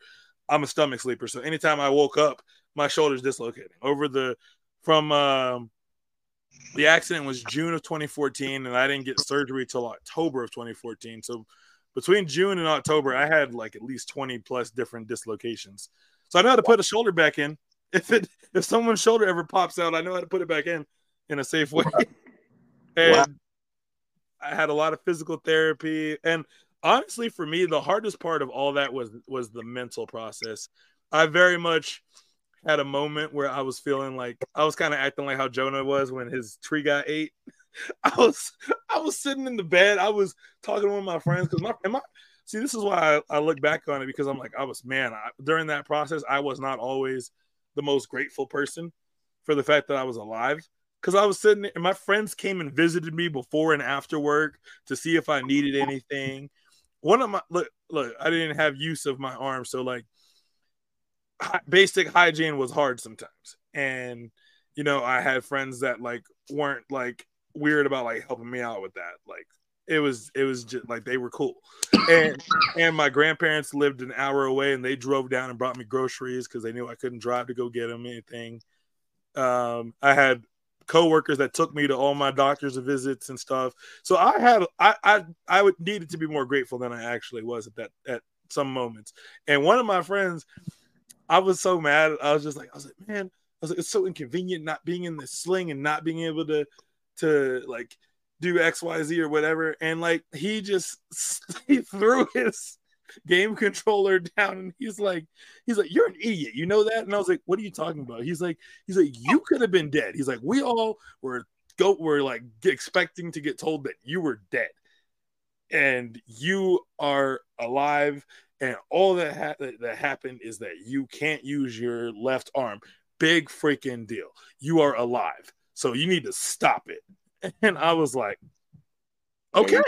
I'm a stomach sleeper, so anytime I woke up, my shoulder's dislocating over the from um the accident was June of 2014, and I didn't get surgery till October of 2014. So between June and October, I had like at least 20 plus different dislocations. So I know how to put a shoulder back in. If it if someone's shoulder ever pops out, I know how to put it back in in a safe way. and wow. I had a lot of physical therapy, and honestly, for me, the hardest part of all that was was the mental process. I very much had a moment where I was feeling like I was kind of acting like how Jonah was when his tree got ate. I was I was sitting in the bed. I was talking to one of my friends because my, my see this is why I, I, look back on it because I'm like I was man I, during that process I was not always the most grateful person for the fact that I was alive because I was sitting there, and my friends came and visited me before and after work to see if I needed anything. One of my look look I didn't have use of my arm so like basic hygiene was hard sometimes. And you know, I had friends that like weren't like weird about like helping me out with that. Like it was it was just like they were cool. And and my grandparents lived an hour away and they drove down and brought me groceries because they knew I couldn't drive to go get them anything. Um, I had coworkers that took me to all my doctor's visits and stuff. So I had I I I would needed to be more grateful than I actually was at that at some moments. And one of my friends I was so mad. I was just like, I was like, man, I was like, it's so inconvenient not being in this sling and not being able to to like do X, Y, Z or whatever. And like he just he threw his game controller down and he's like, he's like, You're an idiot, you know that? And I was like, What are you talking about? He's like, he's like, you could have been dead. He's like, we all were go were like expecting to get told that you were dead. And you are alive and all that ha- that happened is that you can't use your left arm. Big freaking deal. You are alive, so you need to stop it. And I was like, okay.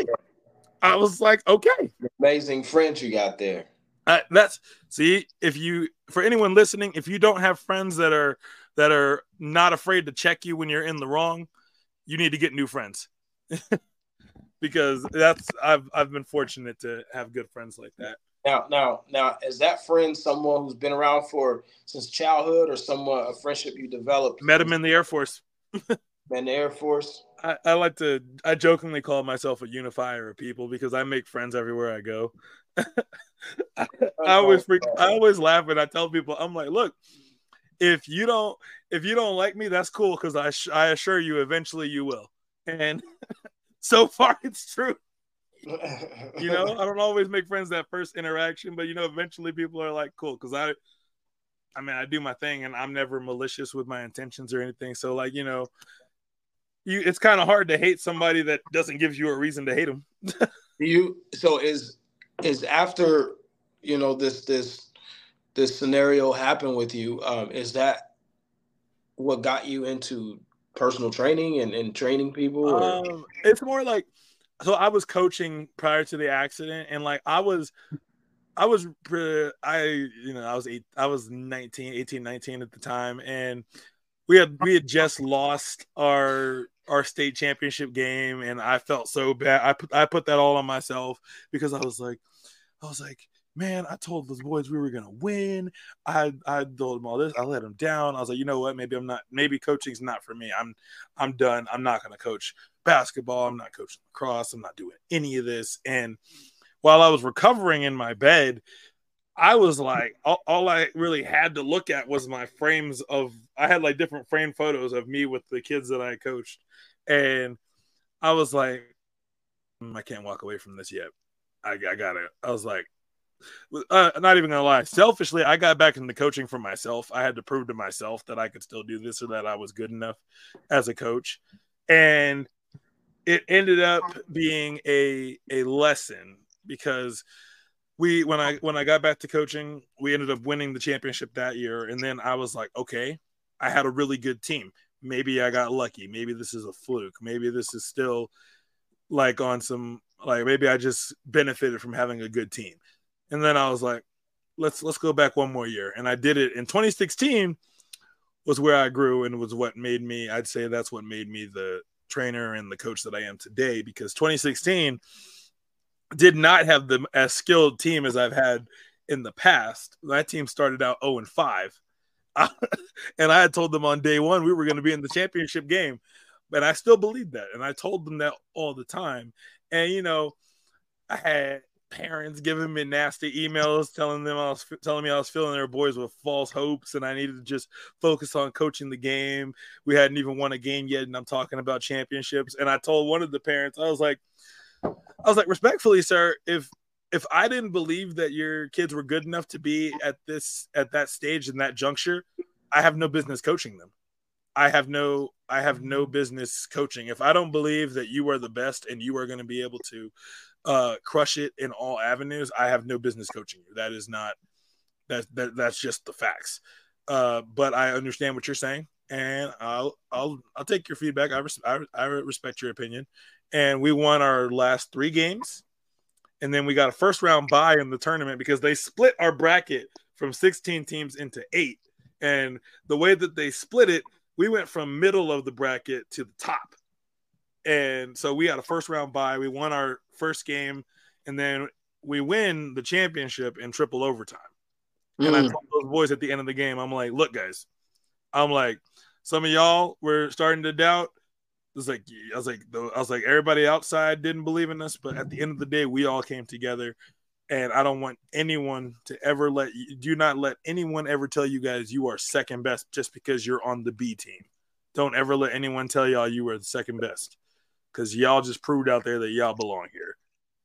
I was like, okay. Amazing friends you got there. Uh, that's see if you for anyone listening, if you don't have friends that are that are not afraid to check you when you're in the wrong, you need to get new friends. because that's I've I've been fortunate to have good friends like that. Now, now, now, is that friend someone who's been around for since childhood, or someone a friendship you developed? Met him in the Air Force. in the Air Force. I, I, like to. I jokingly call myself a unifier of people because I make friends everywhere I go. I, I always freak, I always laugh and I tell people I'm like, look, if you don't if you don't like me, that's cool because I sh- I assure you, eventually you will. And so far, it's true you know, I don't always make friends that first interaction, but you know, eventually people are like, cool, because I, I mean, I do my thing, and I'm never malicious with my intentions or anything. So, like, you know, you it's kind of hard to hate somebody that doesn't give you a reason to hate them. you so is is after you know this this this scenario happened with you, um, is that what got you into personal training and, and training people? Um, it's more like so I was coaching prior to the accident, and like I was, I was, I you know I was eight, I was 19, 18, 19 at the time, and we had we had just lost our our state championship game, and I felt so bad. I put I put that all on myself because I was like, I was like, man, I told those boys we were gonna win. I I told them all this. I let them down. I was like, you know what? Maybe I'm not. Maybe coaching's not for me. I'm I'm done. I'm not gonna coach basketball. I'm not coaching lacrosse. I'm not doing any of this. And while I was recovering in my bed, I was like, all, all I really had to look at was my frames of. I had like different frame photos of me with the kids that I coached, and I was like, mm, I can't walk away from this yet. I, I gotta. I was like, uh, not even gonna lie. Selfishly, I got back into coaching for myself. I had to prove to myself that I could still do this or that I was good enough as a coach, and it ended up being a a lesson because we when I when I got back to coaching, we ended up winning the championship that year, and then I was like, okay, I had a really good team. Maybe I got lucky. Maybe this is a fluke. Maybe this is still like on some like maybe I just benefited from having a good team. And then I was like, let's let's go back one more year. And I did it in 2016 was where I grew and was what made me, I'd say that's what made me the trainer and the coach that I am today because 2016 did not have the as skilled team as I've had in the past. That team started out 0 and 5. and I had told them on day one we were going to be in the championship game. But I still believed that. And I told them that all the time. And, you know, I had parents giving me nasty emails telling them I was telling me I was filling their boys with false hopes and I needed to just focus on coaching the game. We hadn't even won a game yet, and I'm talking about championships. And I told one of the parents, I was like, I was like, respectfully, sir, if if I didn't believe that your kids were good enough to be at this at that stage in that juncture, I have no business coaching them. I have no I have no business coaching. If I don't believe that you are the best and you are going to be able to uh, crush it in all avenues, I have no business coaching you. That is not that, that that's just the facts. Uh, but I understand what you're saying, and I'll I'll I'll take your feedback. I, res- I, I respect your opinion, and we won our last three games, and then we got a first round bye in the tournament because they split our bracket from 16 teams into eight, and the way that they split it, we went from middle of the bracket to the top and so we had a first round bye. We won our first game, and then we win the championship in triple overtime. Mm. And I mm. told those boys at the end of the game, I'm like, look, guys, I'm like, some of y'all were starting to doubt. It was like I was like I was like everybody outside didn't believe in us, but at the end of the day, we all came together. And I don't want anyone to ever let you do not let anyone ever tell you guys you are second best just because you're on the B team. Don't ever let anyone tell y'all you were the second best because y'all just proved out there that y'all belong here.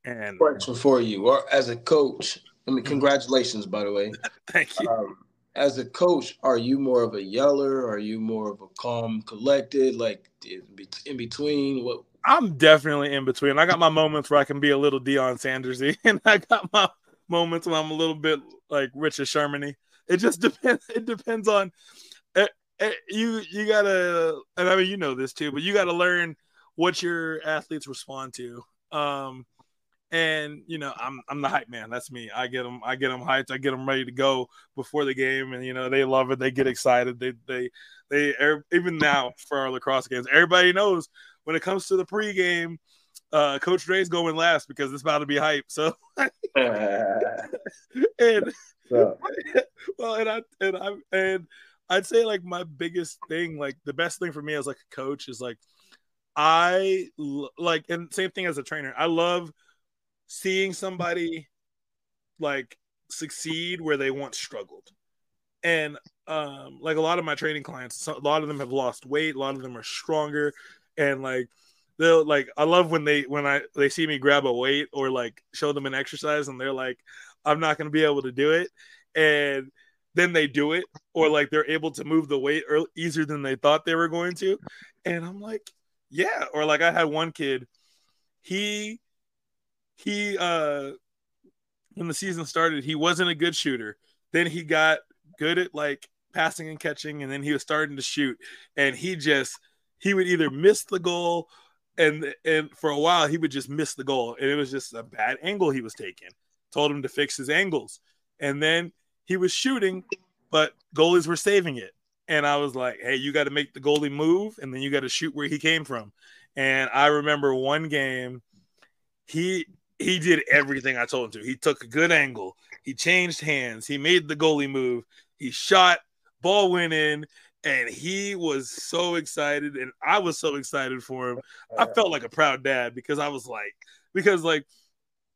And question for you, or as a coach, I mean, congratulations, by the way. Thank you. Um, as a coach, are you more of a yeller? Are you more of a calm, collected, like in between? What? I'm definitely in between. I got my moments where I can be a little Deion Sandersy, and I got my moments when I'm a little bit like Richard Shermany. It just depends. It depends on it, eh, it, eh, you. You gotta, and I mean, you know this too, but you got to learn what your athletes respond to. Um, and you know, I'm I'm the hype man. That's me. I get them. I get them hyped. I get them ready to go before the game, and you know, they love it. They get excited. They they they even now for our lacrosse games, everybody knows when it comes to the pregame. Uh, Coach Dre's going last because it's about to be hype. So, and so. well, and I and I and I'd say like my biggest thing, like the best thing for me as like a coach is like I like, and same thing as a trainer. I love seeing somebody like succeed where they once struggled. And um, like a lot of my training clients, a lot of them have lost weight, a lot of them are stronger, and like they'll like I love when they when I they see me grab a weight or like show them an exercise and they're like, I'm not gonna be able to do it. And then they do it, or like they're able to move the weight easier than they thought they were going to. And I'm like, yeah, or like I had one kid, he he uh when the season started, he wasn't a good shooter, then he got good at like passing and catching, and then he was starting to shoot, and he just he would either miss the goal, and and for a while he would just miss the goal, and it was just a bad angle he was taking. Told him to fix his angles, and then he was shooting, but goalies were saving it. And I was like, hey, you got to make the goalie move, and then you got to shoot where he came from. And I remember one game, he he did everything I told him to. He took a good angle. He changed hands. He made the goalie move. He shot. Ball went in, and he was so excited, and I was so excited for him. I felt like a proud dad because I was like, because like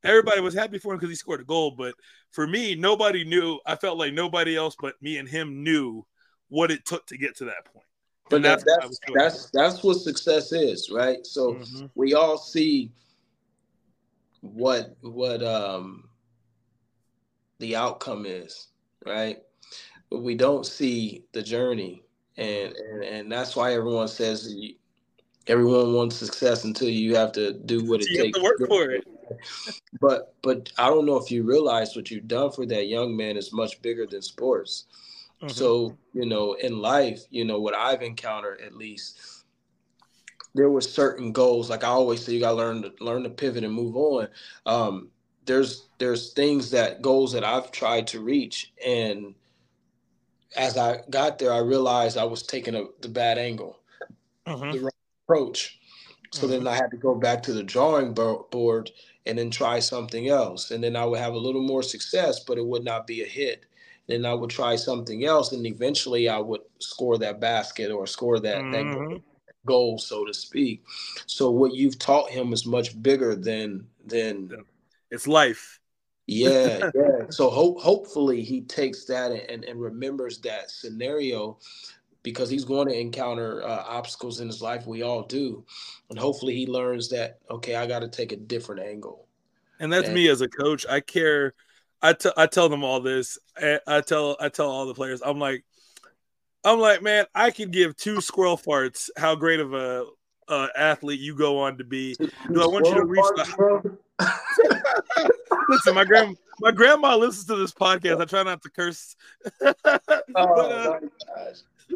everybody was happy for him because he scored a goal, but for me, nobody knew. I felt like nobody else but me and him knew what it took to get to that point. But that's that's that's, that's what success is, right? So mm-hmm. we all see what what um the outcome is, right? But we don't see the journey, and and, and that's why everyone says everyone wants success until you have to do what it you takes to work for it. But but I don't know if you realize what you've done for that young man is much bigger than sports. Mm-hmm. So you know, in life, you know what I've encountered at least there were certain goals. Like I always say, you gotta learn to learn to pivot and move on. Um, there's there's things that goals that I've tried to reach, and as I got there, I realized I was taking a, the bad angle, mm-hmm. the wrong approach. So mm-hmm. then I had to go back to the drawing board and then try something else, and then I would have a little more success, but it would not be a hit. Then I would try something else, and eventually I would score that basket or score that, mm-hmm. that goal, so to speak. So what you've taught him is much bigger than than it's life. yeah, yeah. So hope hopefully he takes that and, and remembers that scenario because he's going to encounter uh, obstacles in his life. We all do, and hopefully he learns that okay, I got to take a different angle. And that's and, me as a coach. I care. I, t- I tell them all this. I, I tell I tell all the players. I'm like, I'm like, man, I could give two squirrel farts how great of a uh, athlete you go on to be. Do I want you to reach the? Listen, my grand my grandma listens to this podcast. I try not to curse. oh, but, uh,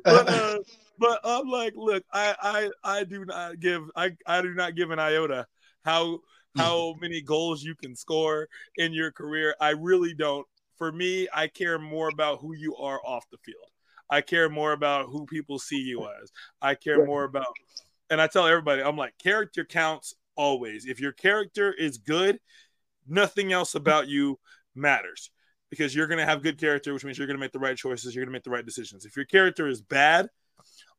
but, uh, but I'm like, look, I I I do not give I I do not give an iota how how many goals you can score in your career. I really don't. For me, I care more about who you are off the field. I care more about who people see you as. I care more about, and I tell everybody, I'm like, character counts always. If your character is good, nothing else about you matters because you're going to have good character, which means you're going to make the right choices. You're going to make the right decisions. If your character is bad,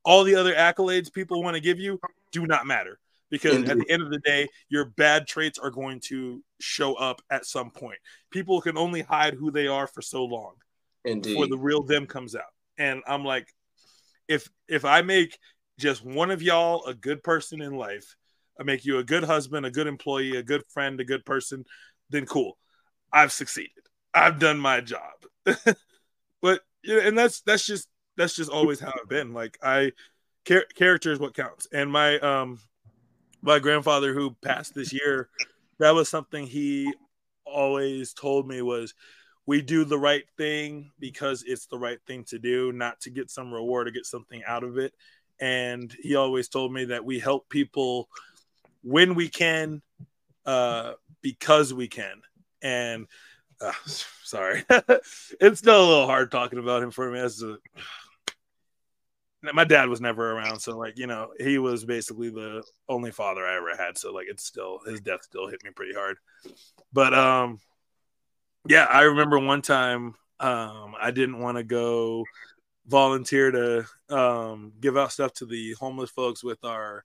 all the other accolades people want to give you do not matter because Indeed. at the end of the day, your bad traits are going to show up at some point. People can only hide who they are for so long Indeed. before the real them comes out and I'm like, if if I make just one of y'all a good person in life, I make you a good husband, a good employee, a good friend, a good person, then cool. I've succeeded. I've done my job. but yeah, and that's that's just that's just always how I've been. Like I char- character is what counts. And my um my grandfather who passed this year, that was something he always told me was we do the right thing because it's the right thing to do, not to get some reward or get something out of it. And he always told me that we help people when we can, uh, because we can. And uh, sorry, it's still a little hard talking about him for me. As a, my dad was never around, so like you know, he was basically the only father I ever had. So like, it's still his death still hit me pretty hard. But um, yeah, I remember one time um, I didn't want to go volunteer to um, give out stuff to the homeless folks with our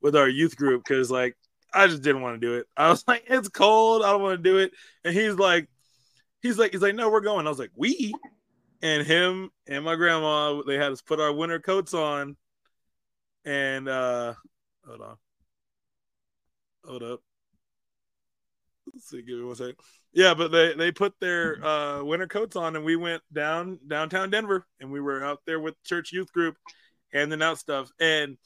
with our youth group because like I just didn't want to do it. I was like, it's cold, I don't want to do it. And he's like, he's like, he's like, no, we're going. I was like, we and him and my grandma, they had us put our winter coats on. And uh hold on. Hold up. Let's see, give me one second. Yeah, but they they put their uh, winter coats on, and we went down downtown Denver, and we were out there with church youth group, handing out stuff. And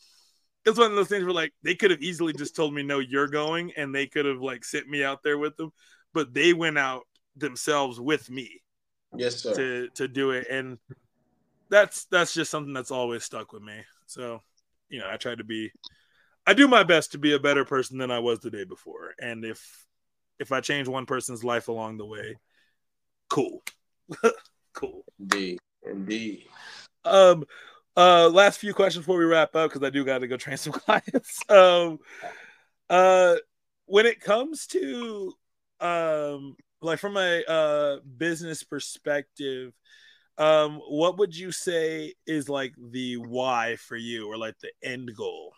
it's one of those things where like they could have easily just told me, "No, you're going," and they could have like sent me out there with them, but they went out themselves with me, Yes, sir. To to do it, and that's that's just something that's always stuck with me. So, you know, I try to be, I do my best to be a better person than I was the day before, and if if I change one person's life along the way, cool, cool. Indeed, indeed. Um, uh, last few questions before we wrap up because I do got to go train some clients. Um, uh, when it comes to um, like from a uh business perspective, um, what would you say is like the why for you or like the end goal?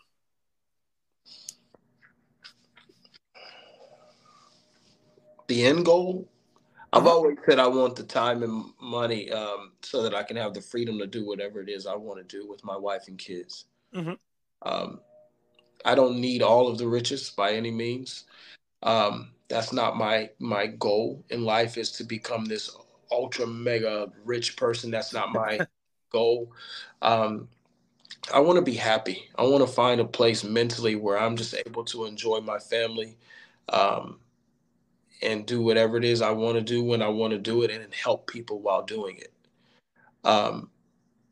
The end goal I've uh-huh. always said I want the time and money um, so that I can have the freedom to do whatever it is I want to do with my wife and kids. Mm-hmm. Um, I don't need all of the riches by any means. Um, that's not my my goal in life is to become this ultra mega rich person. That's not my goal. Um, I want to be happy. I want to find a place mentally where I'm just able to enjoy my family. Um, and do whatever it is I want to do when I want to do it and help people while doing it. Um,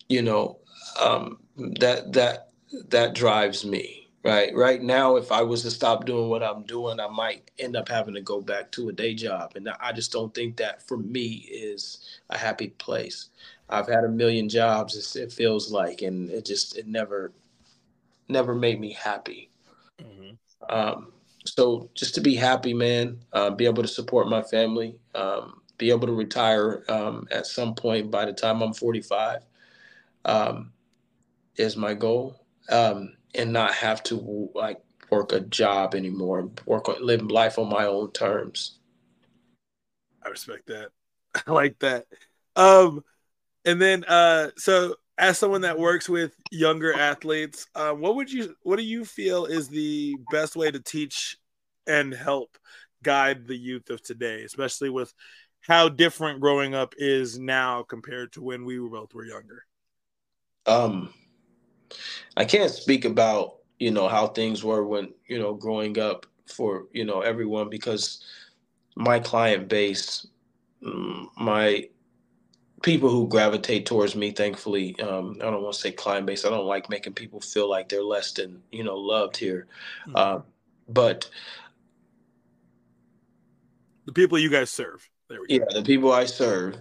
you know, um, that that that drives me. Right. Right now, if I was to stop doing what I'm doing, I might end up having to go back to a day job. And I just don't think that for me is a happy place. I've had a million jobs, it feels like, and it just, it never, never made me happy. Mm-hmm. Um, so just to be happy, man, uh, be able to support my family, um, be able to retire um, at some point by the time I'm 45 um, is my goal, um, and not have to like work a job anymore, work live life on my own terms. I respect that. I like that. Um, and then uh, so as someone that works with younger athletes, uh, what would you what do you feel is the best way to teach and help guide the youth of today, especially with how different growing up is now compared to when we were both were younger? Um, I can't speak about you know how things were when you know growing up for you know everyone because my client base, mm, my people who gravitate towards me thankfully um, i don't want to say client base i don't like making people feel like they're less than you know loved here mm-hmm. uh, but the people you guys serve there we go. yeah the people i serve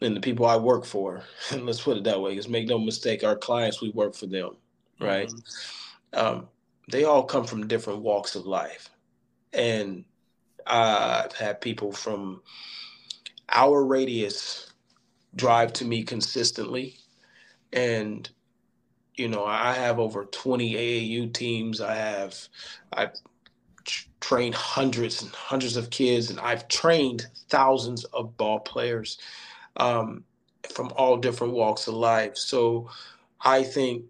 and the people i work for and let's put it that way because make no mistake our clients we work for them right mm-hmm. um, they all come from different walks of life and i've had people from our radius drive to me consistently. And, you know, I have over 20 AAU teams. I have, I've trained hundreds and hundreds of kids, and I've trained thousands of ball players um, from all different walks of life. So I think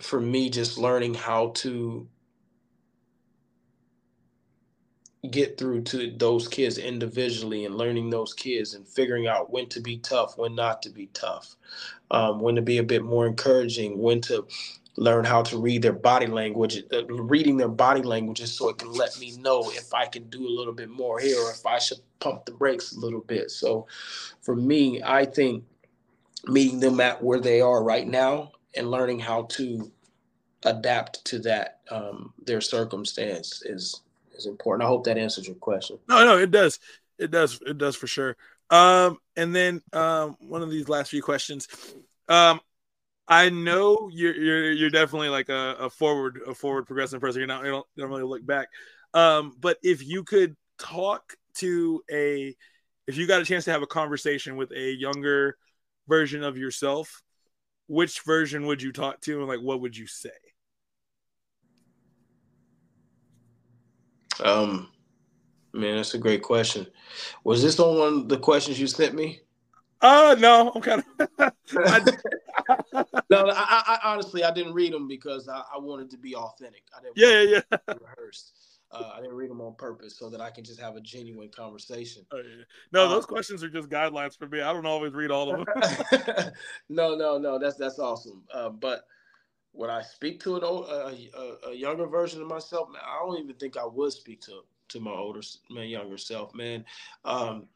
for me, just learning how to get through to those kids individually and learning those kids and figuring out when to be tough, when not to be tough, um, when to be a bit more encouraging, when to learn how to read their body language, uh, reading their body languages so it can let me know if I can do a little bit more here or if I should pump the brakes a little bit. So for me, I think meeting them at where they are right now and learning how to adapt to that um, their circumstance is is important. I hope that answers your question. No, no, it does. It does. It does for sure. Um, and then um, one of these last few questions. Um, I know you're you're you're definitely like a, a forward a forward progressive person. You're not you don't, you don't really look back. Um, but if you could talk to a if you got a chance to have a conversation with a younger version of yourself, which version would you talk to and like what would you say? Um, man, that's a great question. Was this on one of the questions you sent me? Uh no, I'm kind of. no, I, I, honestly I didn't read them because I, I wanted to be authentic. I didn't yeah, yeah, yeah. rehearsed. Uh, I didn't read them on purpose so that I can just have a genuine conversation. Oh, yeah. No, um, those questions are just guidelines for me. I don't always read all of them. no, no, no. That's that's awesome. Uh, but when I speak to an old, a, a, younger version of myself? Man, I don't even think I would speak to to my older, my younger self. Man, um,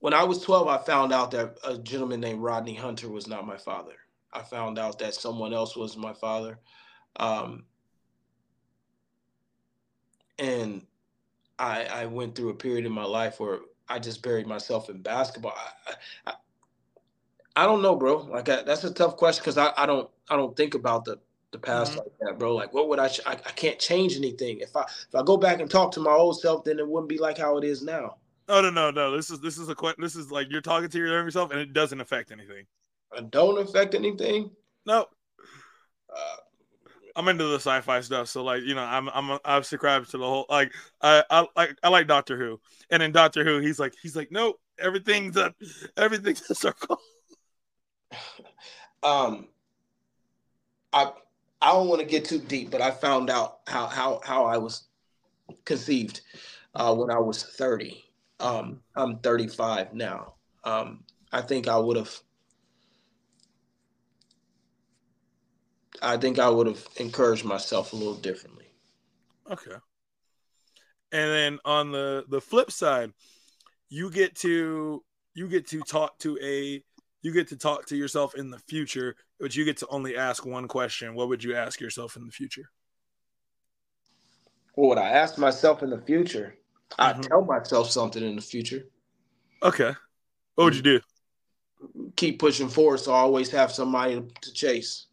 when I was 12, I found out that a gentleman named Rodney Hunter was not my father. I found out that someone else was my father. Um, and I, I went through a period in my life where I just buried myself in basketball. I, I, I don't know, bro. Like I, that's a tough question because I, I don't I don't think about the the past mm-hmm. like that, bro. Like what would I, I? I can't change anything. If I if I go back and talk to my old self, then it wouldn't be like how it is now. Oh no no no! This is this is a question. this is like you're talking to your younger self, and it doesn't affect anything. It don't affect anything. No. Uh, I'm into the sci-fi stuff, so like you know, I'm I'm I've subscribed to the whole like I I like I like Doctor Who, and in Doctor Who, he's like he's like no, everything's a everything's a circle. um, I I don't want to get too deep, but I found out how how how I was conceived uh, when I was 30 um, I'm 35 now. Um, I think I would have. I think I would have encouraged myself a little differently. Okay. And then on the the flip side, you get to you get to talk to a you get to talk to yourself in the future, but you get to only ask one question. What would you ask yourself in the future? What would I ask myself in the future? I mm-hmm. tell myself something in the future. Okay. What would you do? Keep pushing forward so I always have somebody to chase.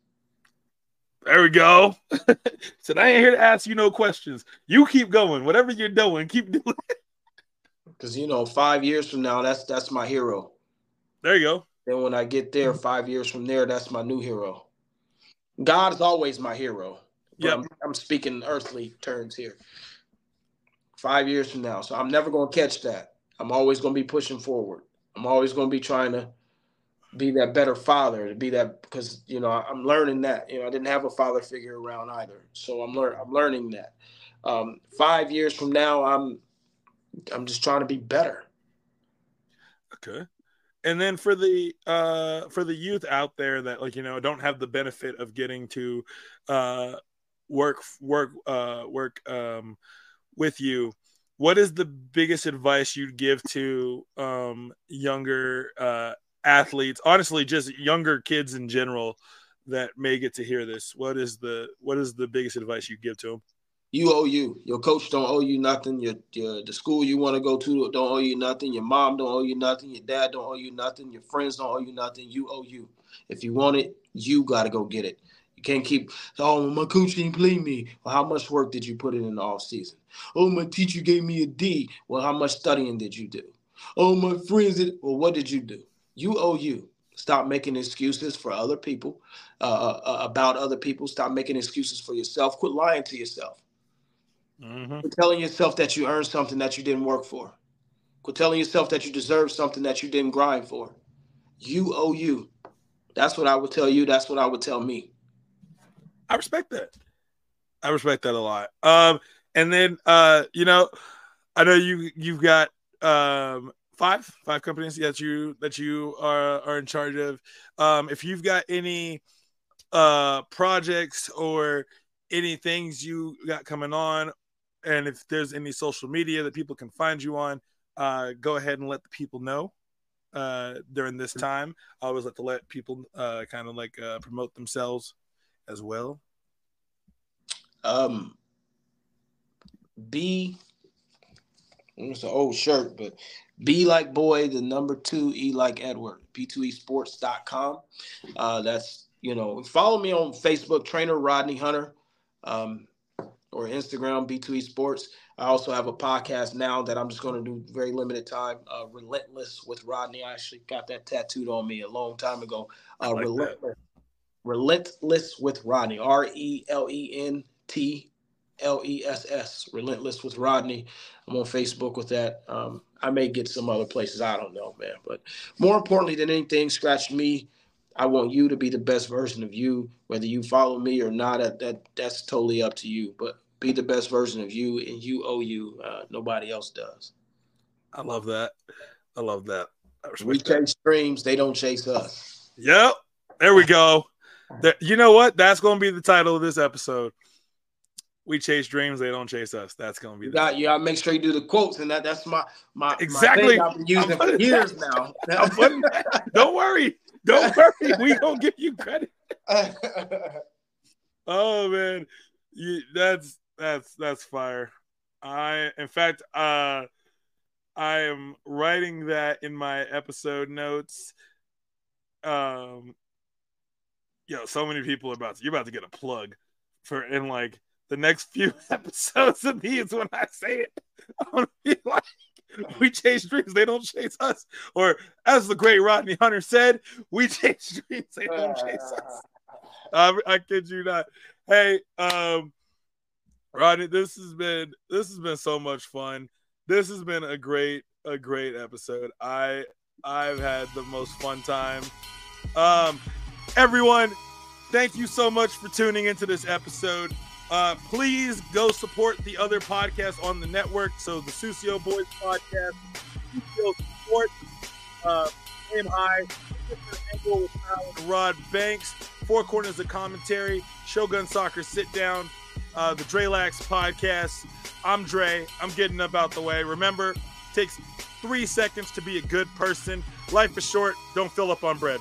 There we go. Said I ain't here to ask you no questions. You keep going. Whatever you're doing, keep doing it. Because you know, five years from now, that's that's my hero. There you go. Then when I get there, five years from there, that's my new hero. God is always my hero. Yeah, I'm, I'm speaking earthly terms here five years from now. So I'm never going to catch that. I'm always going to be pushing forward. I'm always going to be trying to be that better father, to be that because you know I'm learning that. You know, I didn't have a father figure around either, so I'm learning. I'm learning that. Um, five years from now, I'm I'm just trying to be better. Okay. And then for the uh for the youth out there that like you know don't have the benefit of getting to uh work work uh work um with you, what is the biggest advice you'd give to um, younger uh, athletes? Honestly, just younger kids in general that may get to hear this. What is the what is the biggest advice you give to them? You owe you. Your coach don't owe you nothing. Your, your the school you want to go to don't owe you nothing. Your mom don't owe you nothing. Your dad don't owe you nothing. Your friends don't owe you nothing. You owe you. If you want it, you got to go get it. Can't keep, oh, my coach didn't play me. Well, how much work did you put in in the off season? Oh, my teacher gave me a D. Well, how much studying did you do? Oh, my friends did. Well, what did you do? You owe you. Stop making excuses for other people, uh, uh, uh about other people. Stop making excuses for yourself. Quit lying to yourself. Mm-hmm. Quit telling yourself that you earned something that you didn't work for. Quit telling yourself that you deserve something that you didn't grind for. You owe you. That's what I would tell you. That's what I would tell me. I respect that. I respect that a lot. Um, and then uh, you know, I know you you've got um five five companies that you that you are are in charge of. Um, if you've got any uh projects or any things you got coming on, and if there's any social media that people can find you on, uh, go ahead and let the people know uh, during this time. I always like to let people uh, kind of like uh, promote themselves as well. Um, B, it's an old shirt, but B like boy, the number two, E like Edward, B2esports.com. Uh, that's, you know, follow me on Facebook, Trainer Rodney Hunter, um, or Instagram, B2E Sports. I also have a podcast now that I'm just going to do very limited time, uh, Relentless with Rodney. I actually got that tattooed on me a long time ago. Uh, like Relentless, Relentless with Rodney, R E L E N T L E S S, Relentless with Rodney. I'm on Facebook with that. Um, I may get some other places. I don't know, man. But more importantly than anything, scratch me. I want you to be the best version of you. Whether you follow me or not, that, that that's totally up to you. But be the best version of you, and you owe you. Uh, nobody else does. I love that. I love that. I we chase dreams; they don't chase us. Yep. There we go. You know what? That's going to be the title of this episode. we chase dreams, they don't chase us. That's gonna be. You got you. Gotta make sure you do the quotes, and that that's my my exactly. My I've been using for years now. don't worry, don't worry. We gonna give you credit. oh man, you, that's that's that's fire. I, in fact, uh, I am writing that in my episode notes. Um, yo, so many people are about to, you're about to get a plug for in like the next few episodes of these when I say it. I'm gonna be like, we chase dreams, they don't chase us. Or as the great Rodney Hunter said, we chase dreams, they don't chase us. I, I kid you not. Hey, um, Rodney, this has been this has been so much fun. This has been a great a great episode. I I've had the most fun time. Um, everyone, thank you so much for tuning into this episode. Uh, please go support the other podcasts on the network. So the Sucio Boys podcast, Sucio Support, uh, Aim High, Rod Banks, Four Corners of Commentary, Shogun Soccer Sit Down, uh, the Drelax podcast. I'm Dre. I'm getting up out the way. Remember, takes three seconds to be a good person. Life is short. Don't fill up on bread.